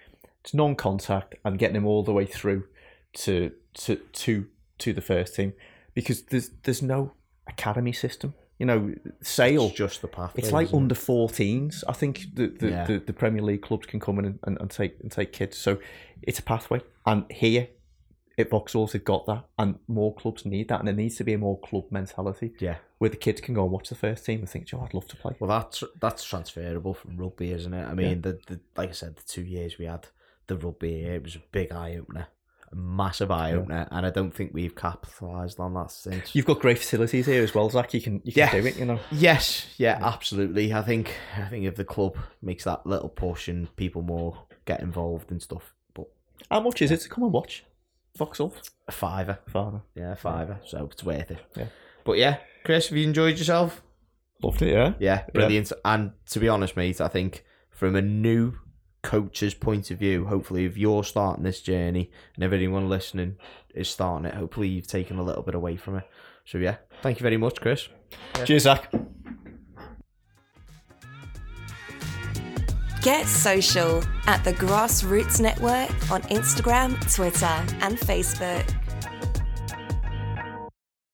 it's non-contact, and getting them all the way through to to to to the first team because there's there's no academy system. You know, Sale. It's just the pathway. It's like it? under 14s. I think the the, Yeah. the, the Premier League clubs can come in and, and, and take and take kids. So it's a pathway. And here at Vauxhall, they've got that, and more clubs need that, and there needs to be a more club mentality Yeah. where the kids can go and watch the first team and think, "Joe, I'd love to play." Well, that's that's transferable from rugby, isn't it? I mean, the, the like I said, the two years we had the rugby it was a big eye opener, a massive eye opener, and I don't think we've capitalised on that since. You've got great facilities here as well, Zach. You can you can Yeah. do it. You know, Yes, yeah, absolutely. I think I think if the club makes that little push and people more get involved and stuff, but how much is it to come and watch Vauxhall? a fiver, Fiver. yeah, a fiver, so it's worth it. Yeah. But yeah, Chris, have you enjoyed yourself? loved it. Yeah, Yeah, brilliant. And to be honest, mate, I think from a new coach's point of view, hopefully, if you're starting this journey and if anyone listening is starting it, hopefully you've taken a little bit away from it. So yeah, thank you very much, Chris. Cheers, Zach. Get social at the Grassroots Network on Instagram, Twitter, and Facebook.